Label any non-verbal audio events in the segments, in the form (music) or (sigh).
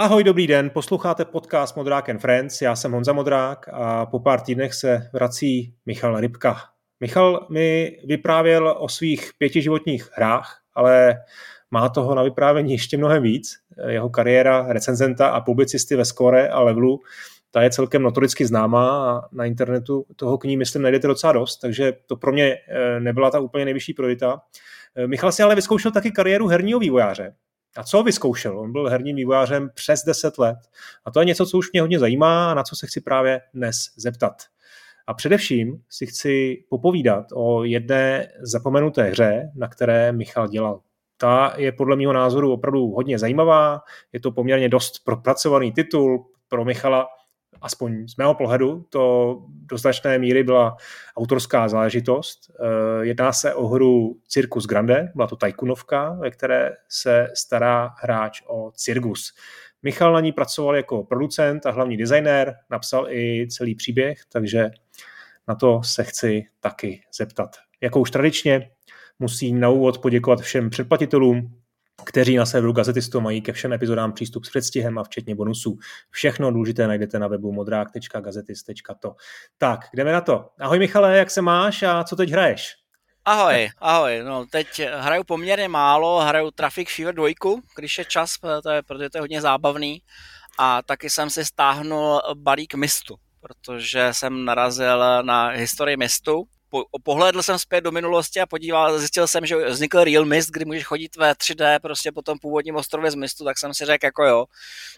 Ahoj, dobrý den, posloucháte podcast Modrák and Friends, já jsem Honza Modrák a po pár týdnech se vrací Michal Rybka. Michal mi vyprávěl o svých pěti životních hrách, ale má toho na vyprávění ještě mnohem víc. Jeho kariéra recenzenta a publicisty ve Score a Levelu ta je celkem notoricky známá a na internetu toho k ní, myslím, najdete docela dost, takže to pro mě eh, nebyla ta úplně nejvyšší priorita. Eh, Michal si ale vyzkoušel taky kariéru herního vývojáře. A co vyzkoušel? On byl herním vývojářem přes 10 let. A to je něco, co už mě hodně zajímá a na co se chci právě dnes zeptat. A především si chci popovídat o jedné zapomenuté hře, na které Michal dělal. Ta je podle mého názoru opravdu hodně zajímavá, je to poměrně dost propracovaný titul, pro Michala aspoň z mého pohledu, to do značné míry byla autorská záležitost. Eh, jedná se o hru Circus Grande, byla to tajkunovka, ve které se stará hráč o cirkus. Michal na ní pracoval jako producent a hlavní designér, napsal i celý příběh, takže na to se chci taky zeptat. Jako už tradičně musím na úvod poděkovat všem předplatitelům, kteří na serveru Gazetistu mají ke všem epizodám přístup s předstihem a včetně bonusů. Všechno důležité najdete na webu modrák.gazetist.to. Tak, jdeme na to. Ahoj Michale, jak se máš a co teď hraješ? Ahoj, ahoj, no teď hraju poměrně málo, hraju Traffic Fever 2, když je čas, to je, protože to je hodně zábavný a taky jsem si stáhnul balík Mistu, protože jsem narazil na historii Mistu po, pohledl jsem zpět do minulosti a podíval, zjistil jsem, že vznikl Real Mist, kdy můžeš chodit ve 3D prostě po tom původním ostrově z Mistu, tak jsem si řekl jako jo,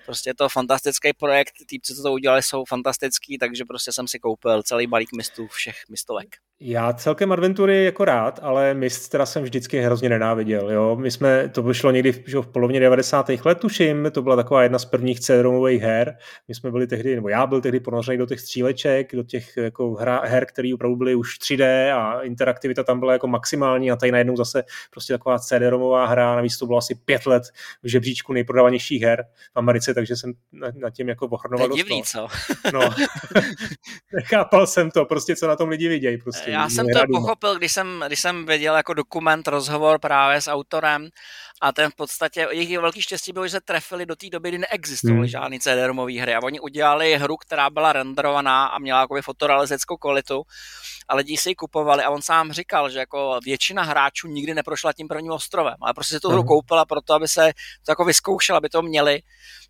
prostě je to fantastický projekt, týpci, co to udělali, jsou fantastický, takže prostě jsem si koupil celý balík Mistů, všech Mistovek. Já celkem adventury jako rád, ale Mist teda jsem vždycky hrozně nenáviděl. Jo? My jsme, to vyšlo někdy v, v polovině 90. let, tuším, to byla taková jedna z prvních cd her. My jsme byli tehdy, nebo já byl tehdy ponořený do těch stříleček, do těch jako hra, her, které opravdu byly už 3D a interaktivita tam byla jako maximální a tady najednou zase prostě taková cd hra, navíc to bylo asi pět let v žebříčku nejprodávanějších her v Americe, takže jsem nad tím jako ochrnoval. To je divný, co? No, (laughs) nechápal jsem to, prostě co na tom lidi vidějí. Prostě já jsem to pochopil, když jsem, když jsem viděl jako dokument, rozhovor právě s autorem a ten v podstatě, jejich velký štěstí bylo, že se trefili do té doby, kdy neexistovaly hmm. žádný CD-ROMové hry a oni udělali hru, která byla renderovaná a měla jako fotorealistickou kvalitu a lidi si ji kupovali a on sám říkal, že jako většina hráčů nikdy neprošla tím prvním ostrovem, ale prostě si tu hru hmm. koupila proto, aby se to jako vyzkoušela, aby to měli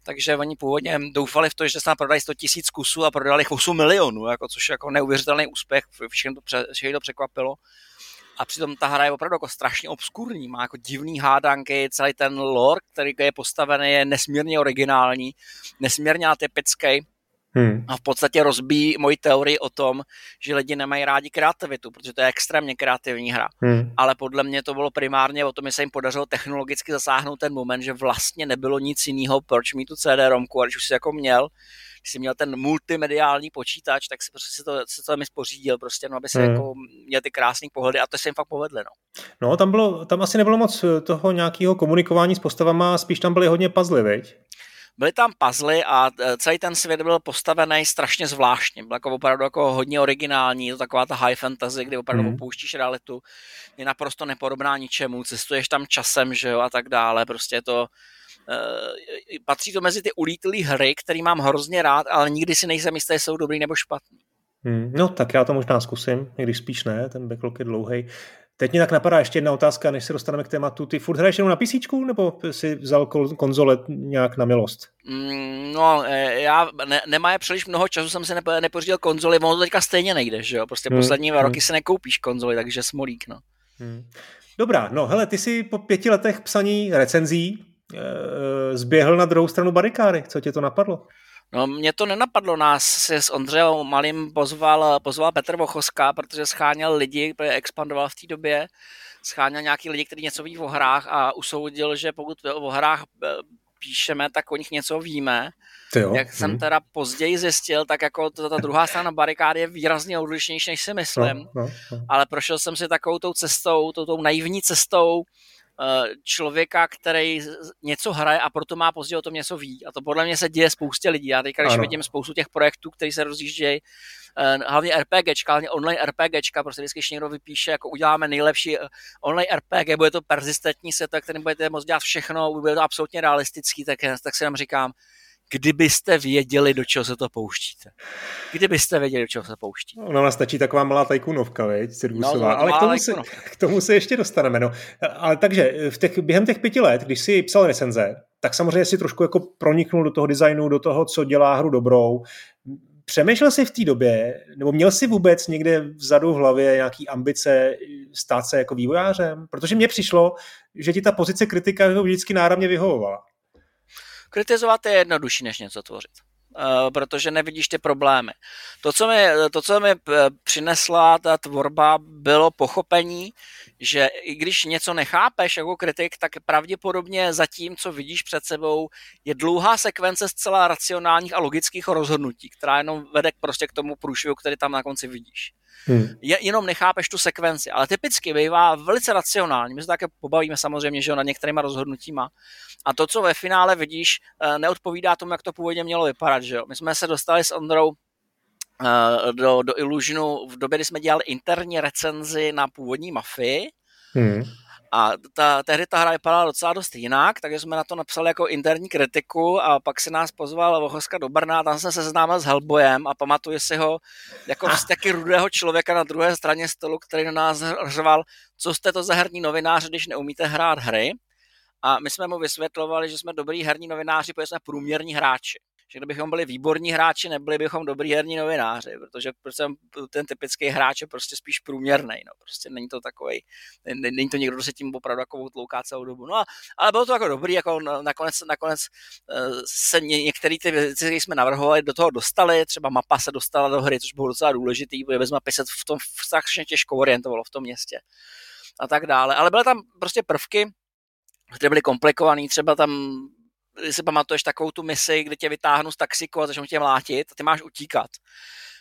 takže oni původně doufali v to, že snad prodají 100 tisíc kusů a prodali 8 milionů, jako, což je jako neuvěřitelný úspěch, všechny to, pře, všechny to překvapilo. A přitom ta hra je opravdu jako strašně obskurní, má jako divný hádanky, celý ten lore, který je postavený, je nesmírně originální, nesmírně atypický Hmm. A v podstatě rozbíjí moji teorii o tom, že lidi nemají rádi kreativitu, protože to je extrémně kreativní hra. Hmm. Ale podle mě to bylo primárně o tom, že se jim podařilo technologicky zasáhnout ten moment, že vlastně nebylo nic jiného, proč mít tu CD-romku, a když už si jako měl, když jsi měl ten multimediální počítač, tak si prostě si to, si to mi spořídil, prostě, no, aby si hmm. jako měl ty krásné pohledy a to se jim fakt povedly. No. no, tam, bylo, tam asi nebylo moc toho nějakého komunikování s postavama, spíš tam byly hodně puzzle, veď? Byly tam puzzle a e, celý ten svět byl postavený strašně zvláštně. Byl jako opravdu jako hodně originální, to taková ta high fantasy, kdy opravdu mm. opouštíš realitu. Je naprosto nepodobná ničemu, cestuješ tam časem, že jo, a tak dále. Prostě je to, Uh, patří to mezi ty ulítlý hry, který mám hrozně rád, ale nikdy si nejsem jistý, jsou dobrý nebo špatný. Hmm, no tak já to možná zkusím, i když spíš ne, ten backlog je dlouhý. Teď mě tak napadá ještě jedna otázka, než se dostaneme k tématu. Ty furt hraješ jenom na PC, nebo si vzal konzole nějak na milost? Mm, no, e, já ne, nemá příliš mnoho času, jsem si nepo, nepořídil konzoli, ono to teďka stejně nejde, že jo? Prostě hmm, poslední hmm. roky si nekoupíš konzoli, takže smolík, no. Hmm. Dobrá, no hele, ty si po pěti letech psaní recenzí e, zběhl na druhou stranu barikády. Co tě to napadlo? No, mě to nenapadlo, nás si s Ondřejem Malým pozval, pozval Petr Vochoska, protože scháněl lidi, expandoval v té době, scháněl nějaký lidi, kteří něco ví o hrách a usoudil, že pokud o hrách eh, píšeme, tak o nich něco víme. Jo. Jak jsem hmm. teda později zjistil, tak jako ta, ta druhá strana barikády je výrazně odlišnější, než si myslím. No, no, no. Ale prošel jsem si takovou tou cestou, tou, tou naivní cestou, člověka, který něco hraje a proto má později o tom něco ví. A to podle mě se děje spoustě lidí. Já teďka, když ano. vidím spoustu těch projektů, které se rozjíždějí, eh, hlavně RPGčka, hlavně online RPGčka, prostě vždycky, když někdo vypíše, jako uděláme nejlepší eh, online RPG, bude to persistentní set, který budete moct dělat všechno, bude to absolutně realistický, tak, tak si nám říkám, kdybyste věděli, do čeho se to pouštíte. Kdybyste věděli, do čeho se pouští. No, no stačí taková malá tajkunovka, veď, no, no, ale k tomu, se, k tomu se ještě dostaneme. No. Ale takže v těch, během těch pěti let, když si psal recenze, tak samozřejmě si trošku jako proniknul do toho designu, do toho, co dělá hru dobrou. Přemýšlel jsi v té době, nebo měl jsi vůbec někde vzadu v hlavě nějaký ambice stát se jako vývojářem? Protože mně přišlo, že ti ta pozice kritika vždycky náramně vyhovovala. Kritizovat je jednodušší, než něco tvořit. Uh, protože nevidíš ty problémy. To co, mi, to, co mi eh, přinesla ta tvorba, bylo pochopení, že i když něco nechápeš jako kritik, tak pravděpodobně za tím, co vidíš před sebou, je dlouhá sekvence zcela racionálních a logických rozhodnutí, která jenom vede prostě k tomu průšvihu, který tam na konci vidíš. Hmm. Je, jenom nechápeš tu sekvenci, ale typicky bývá velice racionální. My se také pobavíme samozřejmě, že nad některýma rozhodnutíma. A to, co ve finále vidíš, eh, neodpovídá tomu, jak to původně mělo vypadat. Že jo? My jsme se dostali s Ondrou eh, do, do Illusionu v době, kdy jsme dělali interní recenzi na původní mafii. Hmm. A ta, tehdy ta hra vypadala docela dost jinak, takže jsme na to napsali jako interní kritiku a pak si nás pozval Vochoska do Brna, tam jsem se seznámil s Hellboyem a pamatuju si ho jako ah. taky rudého člověka na druhé straně stolu, který na nás řval, co jste to za herní novinář, když neumíte hrát hry. A my jsme mu vysvětlovali, že jsme dobrý herní novináři, protože jsme průměrní hráči že kdybychom byli výborní hráči, nebyli bychom dobrý herní novináři, protože prostě ten typický hráč je prostě spíš průměrný, no, prostě není to takový, není to někdo, kdo se tím opravdu jako tlouká celou dobu. No a, ale bylo to jako dobrý, jako nakonec, nakonec eh, se některé ty věci, které jsme navrhovali, do toho dostali, třeba mapa se dostala do hry, což bylo docela důležitý, protože bez mapy se v tom strašně těžko orientovalo v tom městě a tak dále. Ale byly tam prostě prvky, které byly komplikované, třeba tam když si pamatuješ takovou tu misi, kde tě vytáhnu z taxiku a začnou tě mlátit a ty máš utíkat.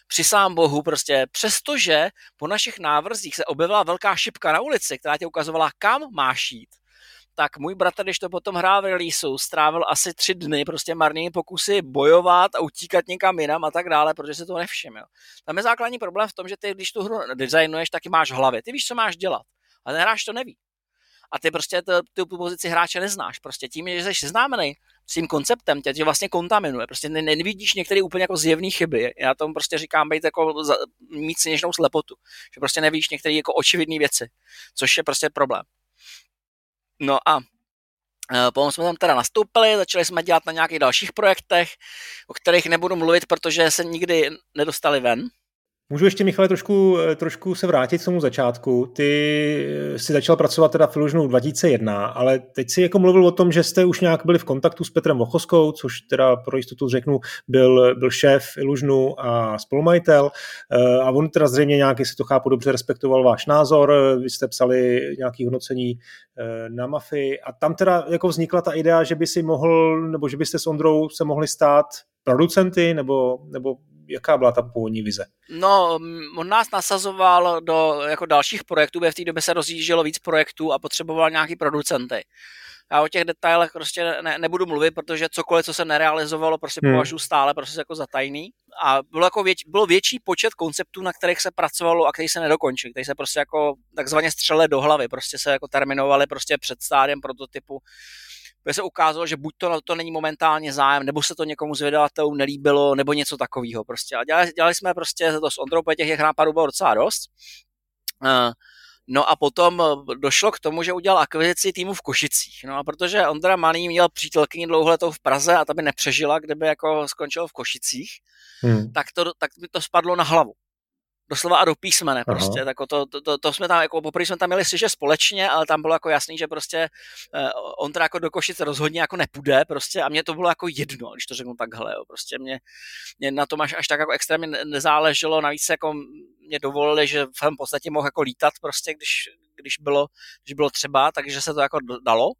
Při sám bohu prostě, přestože po našich návrzích se objevila velká šipka na ulici, která tě ukazovala, kam máš jít, tak můj bratr, když to potom hrál v releaseu, strávil asi tři dny prostě marnými pokusy bojovat a utíkat někam jinam a tak dále, protože se to nevšiml. Tam je základní problém v tom, že ty, když tu hru designuješ, taky máš v hlavě. Ty víš, co máš dělat, ale hráč to neví a ty prostě tu, tu pozici hráče neznáš. Prostě tím, že jsi známený s tím konceptem, tě, tě vlastně kontaminuje. Prostě ne, nevidíš některé úplně jako zjevné chyby. Já tomu prostě říkám být jako za, mít sněžnou slepotu. Že prostě nevíš některé jako očividné věci, což je prostě problém. No a e, Potom jsme tam teda nastoupili, začali jsme dělat na nějakých dalších projektech, o kterých nebudu mluvit, protože se nikdy nedostali ven. Můžu ještě, Michale, trošku, eh, trošku se vrátit k tomu začátku. Ty eh, si začal pracovat teda v Illusionu 2001, ale teď si jako mluvil o tom, že jste už nějak byli v kontaktu s Petrem Vochoskou, což teda pro jistotu řeknu, byl, byl šéf Illusionu a spolumajitel eh, a on teda zřejmě nějak, jestli to chápu dobře, respektoval váš názor, vy jste psali nějaké hodnocení na mafii a tam teda jako vznikla ta idea, že by si mohl, nebo že byste s Ondrou se mohli stát producenty, nebo, nebo jaká byla ta původní vize? No, on nás nasazoval do jako dalších projektů, v té době se rozjíždělo víc projektů a potřeboval nějaký producenty. Já o těch detailech prostě ne, nebudu mluvit, protože cokoliv, co se nerealizovalo, prostě hmm. považuji stále prostě jako za tajný. A bylo, jako věč, bylo větší počet konceptů, na kterých se pracovalo a který se nedokončil, který se prostě jako takzvaně střele do hlavy, prostě se jako terminovali prostě před stádiem prototypu protože se ukázalo, že buď to na to není momentálně zájem, nebo se to někomu z vydavatelů nelíbilo, nebo něco takového prostě. A dělali, dělali jsme prostě to s Ondrou, těch nápadů bylo docela dost. Uh, No a potom došlo k tomu, že udělal akvizici týmu v Košicích. No a protože Ondra Malý měl přítelkyni dlouholetou v Praze a ta by nepřežila, kdyby jako skončil v Košicích, hmm. tak, to, tak by to spadlo na hlavu doslova a do písmene prostě, tak to, to, to, to, jsme tam, jako poprvé jsme tam měli že společně, ale tam bylo jako jasný, že prostě uh, on teda jako do Košic rozhodně jako nepůjde prostě a mě to bylo jako jedno, když to řeknu takhle, jo, prostě mě, mě na tom až, až tak jako extrémně nezáleželo, navíc jako mě dovolili, že v podstatě mohl jako lítat prostě, když, když, bylo, když bylo třeba, takže se to jako dalo.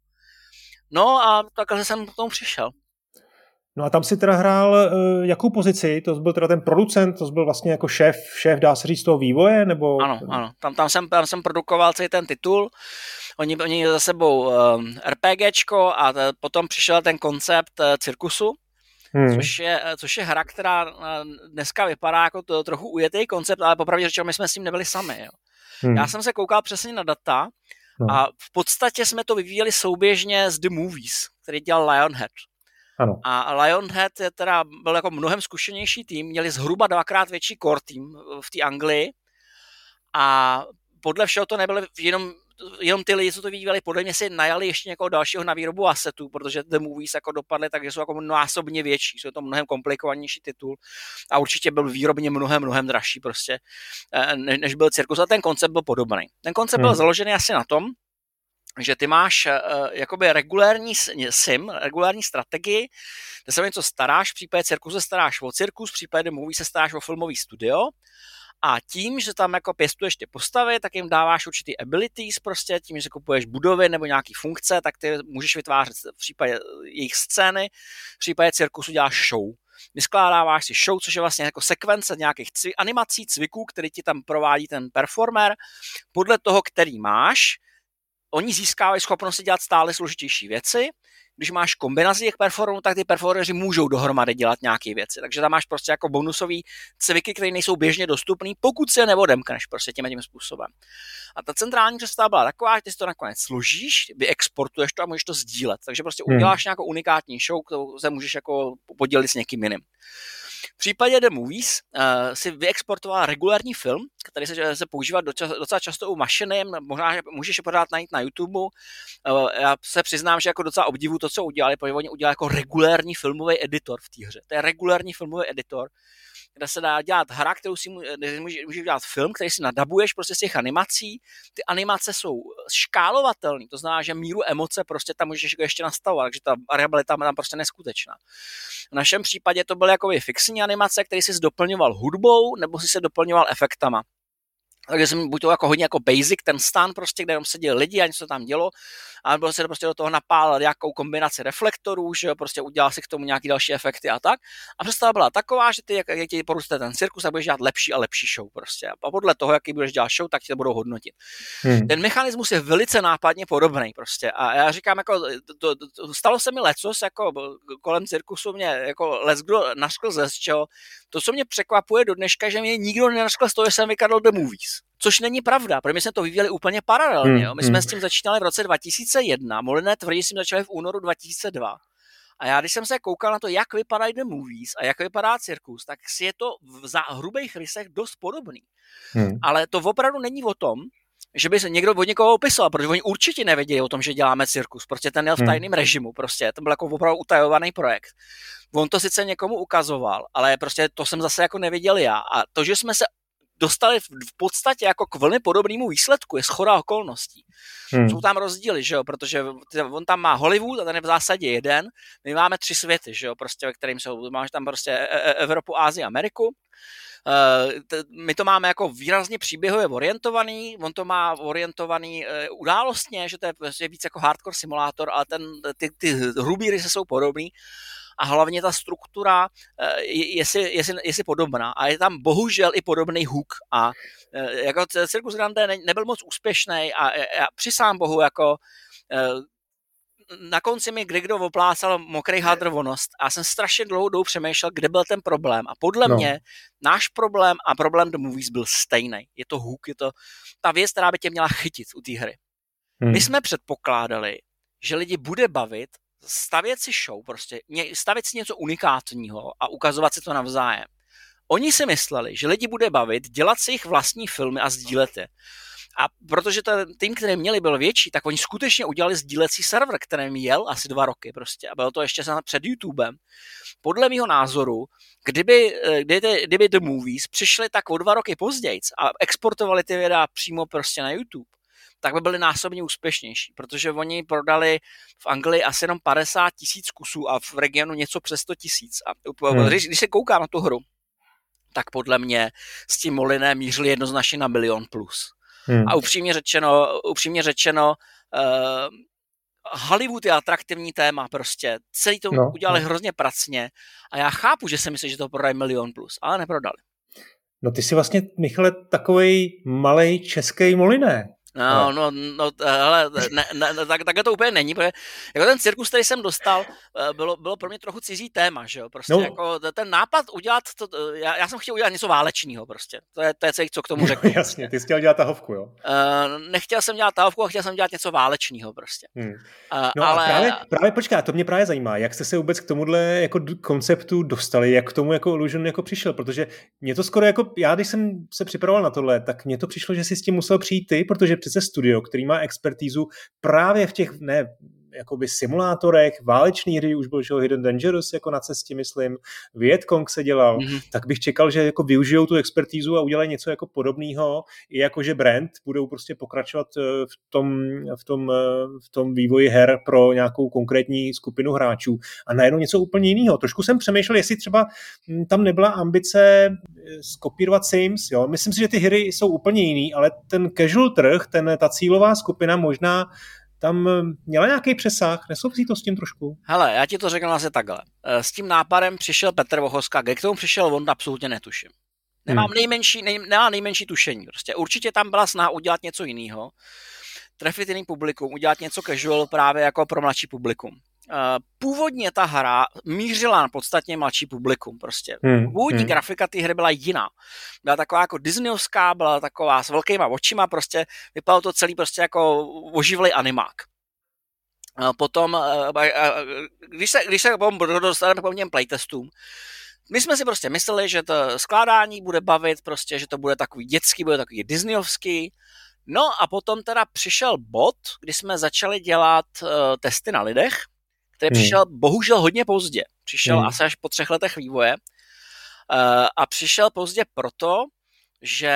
No a takhle jsem k tomu přišel. No a tam si teda hrál uh, jakou pozici? To byl teda ten producent, to byl vlastně jako šéf, šéf dá se říct toho vývoje, nebo? Ano, ano. Tam, tam, jsem, tam jsem produkoval celý ten titul. Oni, oni za sebou um, RPGčko a t- potom přišel ten koncept uh, cirkusu, Hmm. Což, je, což je hra, která dneska vypadá jako to, trochu ujetý koncept, ale popravdě řečeno, my jsme s tím nebyli sami. Jo. Hmm. Já jsem se koukal přesně na data no. a v podstatě jsme to vyvíjeli souběžně s The Movies, který dělal Lionhead. Ano. A Lionhead je teda, byl jako mnohem zkušenější tým, měli zhruba dvakrát větší core tým v té Anglii a podle všeho to nebyly jenom jenom ty lidi, co to vyvíjeli, podle mě si najali ještě někoho dalšího na výrobu asetů, protože The Movies jako dopadly tak, že jsou jako násobně větší, jsou to mnohem komplikovanější titul a určitě byl výrobně mnohem, mnohem dražší prostě, eh, než byl cirkus a ten koncept byl podobný. Ten koncept hmm. byl založený asi na tom, že ty máš uh, jakoby regulární sim, regulární strategii, kde se něco staráš, v případě cirkusu se staráš o cirkus, v případě movie se staráš o filmový studio a tím, že tam jako pěstuješ ty postavy, tak jim dáváš určitý abilities prostě, tím, že kupuješ budovy nebo nějaký funkce, tak ty můžeš vytvářet v případě jejich scény, v případě cirkusu děláš show. Vyskládáváš si show, což je vlastně jako sekvence nějakých cvi- animací, cviků, který ti tam provádí ten performer. Podle toho, který máš, oni získávají schopnost dělat stále složitější věci když máš kombinaci těch performerů, tak ty performeři můžou dohromady dělat nějaké věci. Takže tam máš prostě jako bonusový cviky, které nejsou běžně dostupné, pokud se neodemkneš prostě tím tím způsobem. A ta centrální představa byla taková, že ty si to nakonec složíš, vyexportuješ to a můžeš to sdílet. Takže prostě hmm. uděláš nějakou unikátní show, kterou se můžeš jako podělit s někým jiným. V případě The Movies uh, si vyexportoval regulární film, který se, se používá docela často u mašiny, možná, že můžeš je pořád najít na YouTube. Uh, já se přiznám, že jako docela obdivu to, co udělali, protože oni udělali jako regulární filmový editor v té hře. To je regulární filmový editor, kde se dá dělat hra, kterou si může, může dělat film, který si nadabuješ prostě z těch animací. Ty animace jsou škálovatelné, to znamená, že míru emoce prostě tam můžeš ještě nastavovat, takže ta variabilita tam prostě neskutečná. V našem případě to byly jako fixní animace, které si doplňoval hudbou, nebo si se doplňoval efektama. Takže jsem buď to jako hodně jako basic, ten stan prostě, kde jenom seděli lidi a něco tam dělo, a bylo se prostě do toho napálil nějakou kombinaci reflektorů, že jo, prostě udělal si k tomu nějaký další efekty a tak. A představa byla taková, že ty, jak, jak ti poroste ten cirkus, tak budeš dělat lepší a lepší show prostě. A podle toho, jaký budeš dělat show, tak tě budou hodnotit. Hmm. Ten mechanismus je velice nápadně podobný prostě. A já říkám, jako, to, to, to stalo se mi lecos, jako kolem cirkusu mě, jako les kdo naškl ze čeho. To, co mě překvapuje do dneška, že mě nikdo nenaškl z toho, že jsem vykradl The Movies. Což není pravda, protože my jsme to vyvíjeli úplně paralelně. Hmm, jo. My jsme hmm. s tím začínali v roce 2001, Moliné tvrdí, že jsme začali v únoru 2002. A já, když jsem se koukal na to, jak vypadají The Movies a jak vypadá cirkus, tak si je to v za hrubých rysech dost podobný. Hmm. Ale to opravdu není o tom, že by se někdo od někoho opisoval, protože oni určitě nevěděli o tom, že děláme cirkus. Prostě ten jel v hmm. tajném režimu, prostě to byl jako opravdu utajovaný projekt. On to sice někomu ukazoval, ale prostě to jsem zase jako nevěděl já. A to, že jsme se dostali v podstatě jako k velmi podobnému výsledku, je schoda okolností. Hmm. Jsou tam rozdíly, že jo, protože on tam má Hollywood a ten je v zásadě jeden, my máme tři světy, že jo, prostě, ve kterým jsou, máš tam prostě e, e, Evropu, Ázii, Ameriku, Uh, my to máme jako výrazně příběhově orientovaný, on to má orientovaný uh, událostně, že to je, je víc jako hardcore simulátor, ale ten, ty, ty hrubý rysy jsou podobný a hlavně ta struktura eh, je si, je, si, je si podobná a je tam bohužel i podobný hook a eh, jako Circus Grande ne, nebyl moc úspěšný a, a při sám bohu jako eh, na konci mi kdo oplácal mokrý hadr vonost a jsem strašně dlouho přemýšlel, kde byl ten problém a podle no. mě náš problém a problém The Movies byl stejný. Je to hook, je to ta věc, která by tě měla chytit u té hry. Hmm. My jsme předpokládali, že lidi bude bavit stavět si show, prostě stavět si něco unikátního a ukazovat si to navzájem. Oni si mysleli, že lidi bude bavit dělat si jich vlastní filmy a sdílet je. A protože ten tým, který měli, byl větší, tak oni skutečně udělali sdílecí server, který jel asi dva roky prostě. A bylo to ještě před YouTubem. Podle mého názoru, kdyby, eh, kdyby, kdyby The Movies přišli tak o dva roky později a exportovali ty videa přímo prostě na YouTube, tak by byli násobně úspěšnější, protože oni prodali v Anglii asi jenom 50 tisíc kusů a v regionu něco přes 100 tisíc. A hmm. když, když se kouká na tu hru, tak podle mě s tím Molinem mířili jednoznačně na milion plus. Hmm. A upřímně řečeno, upřímně řečeno uh, Hollywood je atraktivní téma prostě. Celý to no, udělali no. hrozně pracně a já chápu, že si myslí, že to prodají milion plus, ale neprodali. No ty jsi vlastně, Michale, takový malý český moliné. No, no, no, hele, ne, ne, tak, tak to úplně není, protože jako ten cirkus, který jsem dostal, eh, bylo, bylo pro mě trochu cizí téma, že jo, prostě no. jako ten nápad udělat, to, já, já jsem chtěl udělat něco válečního prostě, to je, to je celý, co k tomu řeknu. No, jasně, ty jsi chtěl dělat tahovku, jo? Uh, nechtěl jsem dělat tahovku, a chtěl jsem dělat něco válečního prostě. Hmm. Uh, no ale... a právě, právě počká, to mě právě zajímá, jak jste se vůbec k tomuhle jako konceptu dostali, jak k tomu jako Illusion jako přišel, protože mě to skoro jako, já když jsem se připravoval na tohle, tak mně to přišlo, že si s tím musel přijít ty, protože přece studio, který má expertízu právě v těch, ne, jakoby simulátorech, válečný hry, už byl že Hidden Dangerous jako na cestě, myslím, Vietcong se dělal, mm-hmm. tak bych čekal, že jako využijou tu expertízu a udělají něco jako podobného, i jako že brand budou prostě pokračovat eh, v tom, v tom, eh, v tom vývoji her pro nějakou konkrétní skupinu hráčů a najednou něco úplně jiného. Trošku jsem přemýšlel, jestli třeba hm, tam nebyla ambice eh, skopírovat Sims, jo. Myslím si, že ty hry jsou úplně jiný, ale ten casual trh, ten, ta cílová skupina možná tam eh, měla nějaký přesah, nesouvisí to s tím trošku? Hele, já ti to řeknu asi takhle. Eh, s tím nápadem přišel Petr Vohoska, kde k tomu přišel on, absolutně netuším. Nemám hmm. nejmenší, nej, nemám nejmenší tušení. Prostě určitě tam byla snaha udělat něco jiného, trefit jiný publikum, udělat něco casual právě jako pro mladší publikum. Eh, původně ta hra mířila na podstatně mladší publikum prostě. Hmm, Původní hmm. grafika té hry byla jiná. Byla taková jako Disneyovská, byla taková s velkýma očima, prostě vypadalo to celý prostě jako oživlý animák. Potom, eh, když se, když se dostaneme k těm playtestům, my jsme si prostě mysleli, že to skládání bude bavit, prostě, že to bude takový dětský, bude takový disneyovský. No a potom teda přišel bod, kdy jsme začali dělat uh, testy na lidech který hmm. přišel bohužel hodně pozdě. Přišel hmm. asi až po třech letech vývoje. Uh, a přišel pozdě proto, že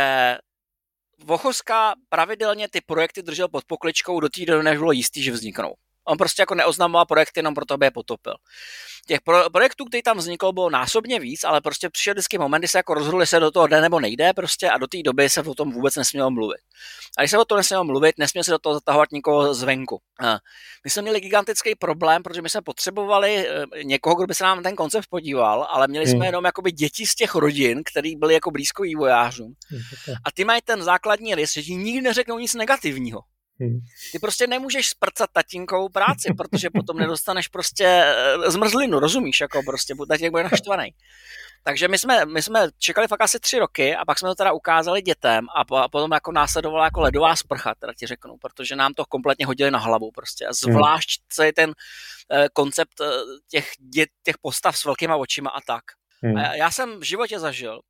Vochoska pravidelně ty projekty držel pod pokličkou do té doby, než bylo jistý, že vzniknou. On prostě jako neoznamoval projekty jenom proto, aby je potopil. Těch pro, projektů, který tam vzniklo, bylo násobně víc, ale prostě přišel vždycky moment, kdy se jako rozhodli se do toho jde nebo nejde prostě a do té doby se o tom vůbec nesmělo mluvit. A když se o tom nesmělo mluvit, nesměl se do toho zatahovat nikoho zvenku. A my jsme měli gigantický problém, protože my jsme potřebovali eh, někoho, kdo by se nám ten koncept podíval, ale měli jsme hmm. jenom jakoby děti z těch rodin, který byly jako blízko vývojářům. Hmm, a ty mají ten základní rys, že ti nikdy neřeknou nic negativního. Hmm. Ty prostě nemůžeš sprcat tatínkou práci, protože potom nedostaneš prostě eh, zmrzlinu, rozumíš, jako prostě, tatínek bude naštvaný. Takže my jsme, my jsme čekali fakt asi tři roky a pak jsme to teda ukázali dětem a potom jako následovala jako ledová sprcha, teda ti řeknu, protože nám to kompletně hodili na hlavu prostě. A zvlášť celý ten eh, koncept eh, těch, dět, těch postav s velkýma očima a tak. Hmm. A já jsem v životě zažil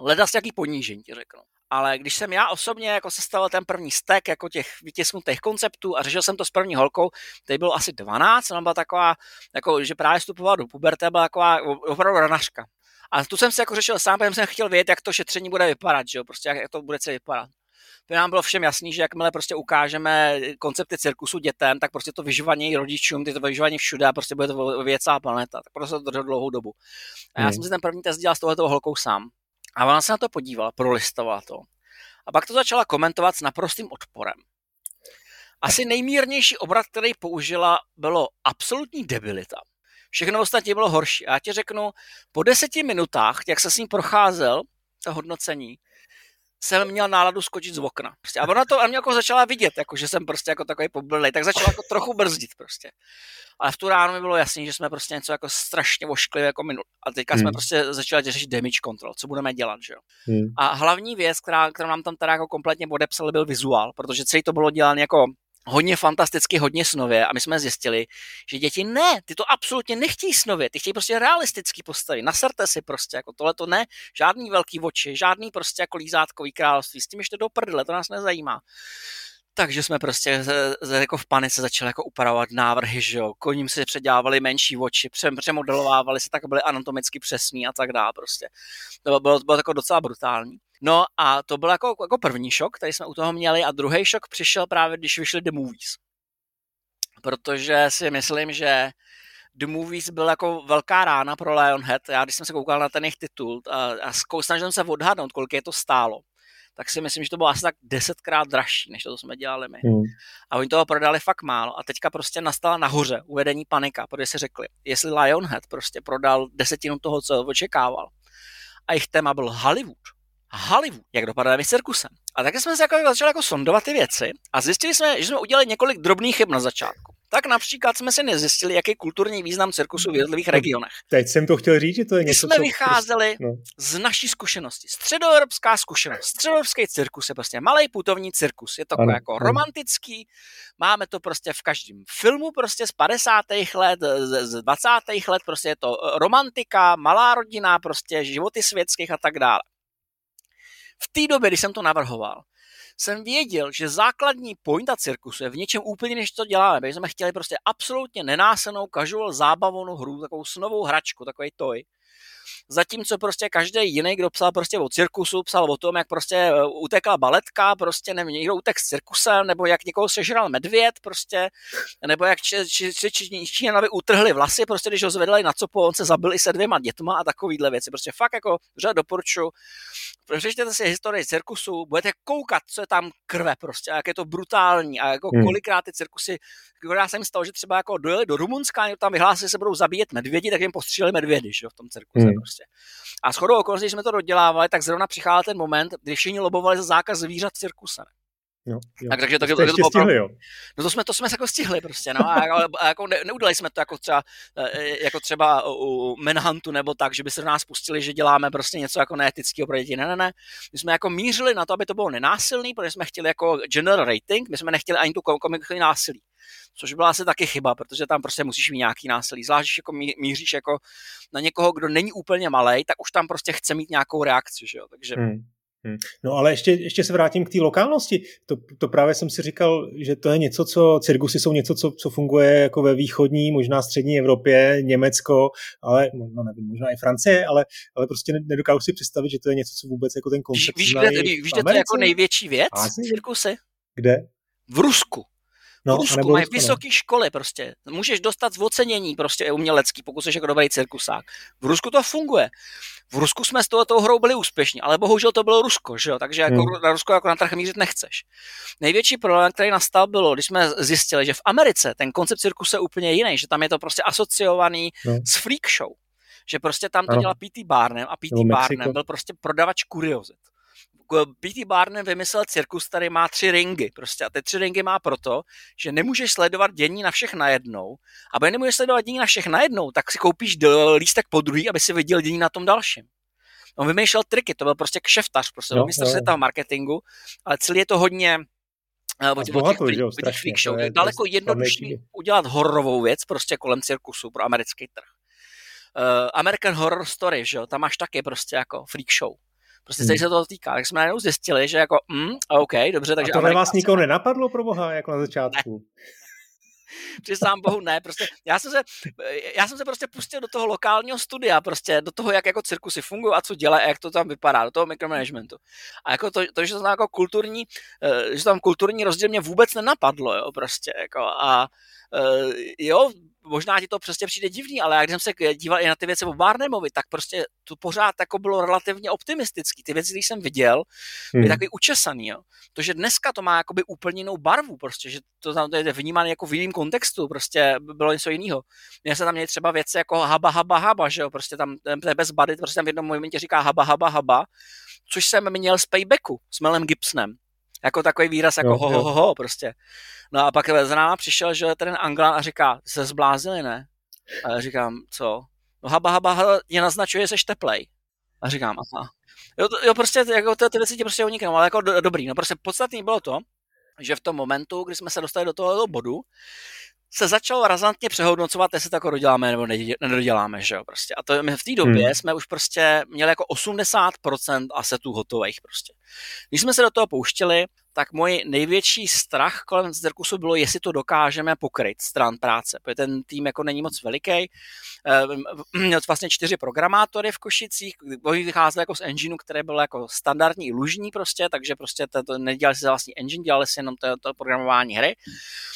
leda s jaký ponížení, ti řeknu ale když jsem já osobně jako sestavil ten první stek jako těch vytisknutých konceptů a řešil jsem to s první holkou, tady bylo asi 12, ona byla taková, jako, že právě vstupovala do puberty, byla taková opravdu ranařka. A tu jsem si jako řešil sám, protože jsem chtěl vědět, jak to šetření bude vypadat, že jo? prostě jak, jak to bude celé vypadat. To nám bylo všem jasný, že jakmile prostě ukážeme koncepty cirkusu dětem, tak prostě to vyživání rodičům, ty to vyživání všude a prostě bude to věcá planeta. Tak prostě to drželo dlouhou dobu. A já hmm. jsem si ten první test dělal s touhletou holkou sám. A ona se na to podívala, prolistovala to. A pak to začala komentovat s naprostým odporem. Asi nejmírnější obrat, který použila, bylo absolutní debilita. Všechno ostatní bylo horší. A já ti řeknu, po deseti minutách, jak se s ním procházel, to hodnocení, jsem měl náladu skočit z okna. Prostě. A ona to a mě jako začala vidět, jako, že jsem prostě jako takový poblilej, tak začala jako trochu brzdit prostě. Ale v tu ráno mi bylo jasný, že jsme prostě něco jako strašně oškli jako minul. A teďka hmm. jsme prostě začali řešit damage control, co budeme dělat, že jo. Hmm. A hlavní věc, která, kterou nám tam teda jako kompletně odepsali, byl vizuál, protože celý to bylo dělané jako hodně fantasticky, hodně snově a my jsme zjistili, že děti ne, ty to absolutně nechtějí snově, ty chtějí prostě realistický postavy, naserte si prostě, jako tohle to ne, žádný velký oči, žádný prostě jako lízátkový království, s tím ještě do prdele, to nás nezajímá. Takže jsme prostě jako v panice začali jako upravovat návrhy, že jo. Koním si předělávali menší oči, pře, přemodelovávali se tak, byly anatomicky přesný a tak dále prostě. To bylo, bylo, jako docela brutální. No a to byl jako, jako první šok, který jsme u toho měli a druhý šok přišel právě, když vyšly The Movies. Protože si myslím, že The Movies byl jako velká rána pro Lionhead. Já když jsem se koukal na ten jejich titul a, a snažil jsem se odhadnout, kolik je to stálo, tak si myslím, že to bylo asi tak desetkrát dražší, než to, co jsme dělali my. Hmm. A oni toho prodali fakt málo a teďka prostě nastala nahoře uvedení panika, protože si řekli, jestli Lionhead prostě prodal desetinu toho, co očekával a jejich téma byl Hollywood, Hollywood, jak dopadá s cirkusem. A tak jsme se jako začali jako sondovat ty věci a zjistili jsme, že jsme udělali několik drobných chyb na začátku. Tak například jsme si nezjistili, jaký je kulturní význam cirkusu v jednotlivých no, regionech. Teď jsem to chtěl říct, že to je něco, jsme co vycházeli prostě, no. z naší zkušenosti. Středoevropská zkušenost. Středoevropský cirkus je prostě malý putovní cirkus. Je to ano, jako romantický. Máme to prostě v každém filmu prostě z 50. let, z, z 20. let. Prostě je to romantika, malá rodina, prostě životy světských a tak dále. V té době, když jsem to navrhoval, jsem věděl, že základní pointa cirkusu je v něčem úplně než to děláme, protože jsme chtěli prostě absolutně nenásenou casual zábavnou hru, takovou snovou hračku, takový toj, zatímco prostě každý jiný, kdo psal prostě o cirkusu, psal o tom, jak prostě e, utekla baletka, prostě nevím, někdo utek s cirkusem, nebo jak někoho sežral medvěd, prostě, nebo jak Číňanovi utrhli vlasy, prostě když ho zvedali na copo, on se zabil i se dvěma dětma a takovýhle věci. Prostě fakt jako, že doporučuji, přečtěte si historii cirkusu, budete koukat, co je tam krve prostě, a jak je to brutální a jako hmm. kolikrát ty cirkusy, já jsem stalo, že třeba jako dojeli do Rumunska, tam vyhlásili, že se budou zabíjet medvědi, tak jim postříleli medvědy, že v tom cirkuse hmm. prostě. A shodou okolností, když jsme to dodělávali, tak zrovna přicházel ten moment, kdy všichni lobovali za zákaz zvířat v cirkuse. Jo, jo. Tak, takže, takže, to, to, to, stihli, jo. No to jsme, to jsme jako stihli prostě, no, a, a, a jako ne, neudali jsme to jako třeba, e, jako třeba u Manhuntu nebo tak, že by se do nás pustili, že děláme prostě něco jako neetického pro děti, ne, ne, ne. My jsme jako mířili na to, aby to bylo nenásilný, protože jsme chtěli jako general rating, my jsme nechtěli ani tu komiku násilí. Což byla asi taky chyba, protože tam prostě musíš mít nějaký násilí. Zvlášť, když jako míříš jako na někoho, kdo není úplně malý, tak už tam prostě chce mít nějakou reakci, že jo. Takže hmm. Hmm. No ale ještě, ještě se vrátím k té lokálnosti. To, to právě jsem si říkal, že to je něco, co, cirkusy jsou něco, co, co funguje jako ve východní, možná střední Evropě, Německo, ale no nevím, možná i Francie, ale, ale prostě nedokážu si představit, že to je něco, co vůbec jako ten koncept Víš, kde, víš, kde to je jako největší věc? Cirkusy? Kde? V Rusku. No, v Rusku mají vysoké školy prostě. Můžeš dostat ocenění prostě umělecký, pokud jsi jako dobrý cirkusák. V Rusku to funguje. V Rusku jsme s touto hrou byli úspěšní, ale bohužel to bylo Rusko, že jo? takže jako hmm. na Rusko jako na trh mířit nechceš. Největší problém, který nastal, bylo, když jsme zjistili, že v Americe ten koncept cirkuse je úplně jiný, že tam je to prostě asociovaný no. s freak show. Že prostě tam to dělal P.T. Barnum a P.T. Barnum byl prostě prodavač kuriozit. P.T. Barnum vymyslel cirkus, který má tři ringy. Prostě a ty tři ringy má proto, že nemůžeš sledovat dění na všech najednou. A aby nemůžeš sledovat dění na všech najednou, tak si koupíš lístek po druhý, aby si viděl dění na tom dalším. On vymýšlel triky, to byl prostě kšeftař, prostě no, mistr světa v marketingu, ale celý je to hodně uh, od, bohatou, těch, jo, strašně, freak show. Je daleko jednodušší udělat hororovou věc prostě kolem cirkusu pro americký trh. Uh, American Horror Story, že jo, tam máš taky prostě jako freak show. Prostě hmm. se to týká. Tak jsme najednou zjistili, že jako, mm, OK, dobře, takže... A to vás nikoho nenapadlo pro boha, jako na začátku? Ne. (laughs) Přiznám bohu, ne, prostě já jsem, se, já jsem se prostě pustil do toho lokálního studia, prostě do toho, jak jako cirkusy fungují a co dělají a jak to tam vypadá, do toho mikromanagementu. A jako to, to že to tam jako kulturní, eh, že tam kulturní rozdíl mě vůbec nenapadlo, jo, prostě, jako a jo, možná ti to přesně přijde divný, ale jak jsem se díval i na ty věci o Barnemovi, tak prostě to pořád jako bylo relativně optimistický. Ty věci, které jsem viděl, byly hmm. takový učesaný. Jo. To, že dneska to má jakoby úplně jinou barvu, prostě, že to tam je vnímané jako v jiném kontextu, prostě bylo něco jiného. Mně se tam měly třeba věci jako haba, haba, haba, že jo, prostě tam ten bez bady, prostě tam v jednom momentě říká haba, haba, haba, což jsem měl z Paybacku s Melem Gibsonem. Jako takový výraz, jako jo, ho, ho, ho, ho, prostě. No a pak za náma přišel, že ten Anglan a říká, se zblázili, ne? A já říkám, co? No haba, haba, haba mě naznačuje, že jsi teplej. A říkám, aha. Jo, to, jo prostě jako ty, ty věci ti prostě uniknou, ale jako do, dobrý. No prostě podstatný bylo to, že v tom momentu, kdy jsme se dostali do toho bodu, se začalo razantně přehodnocovat, jestli to jako doděláme nebo nedoděláme, že jo, prostě. A to my v té době hmm. jsme už prostě měli jako 80% asetů hotových prostě. Když jsme se do toho pouštěli, tak můj největší strach kolem cirkusu bylo, jestli to dokážeme pokryt stran práce, protože ten tým jako není moc veliký. Ehm, měl vlastně čtyři programátory v Košicích, oni vycházeli jako z engineu, který byl jako standardní lužní prostě, takže prostě to, nedělali si vlastní engine, dělali si jenom to, to programování hry.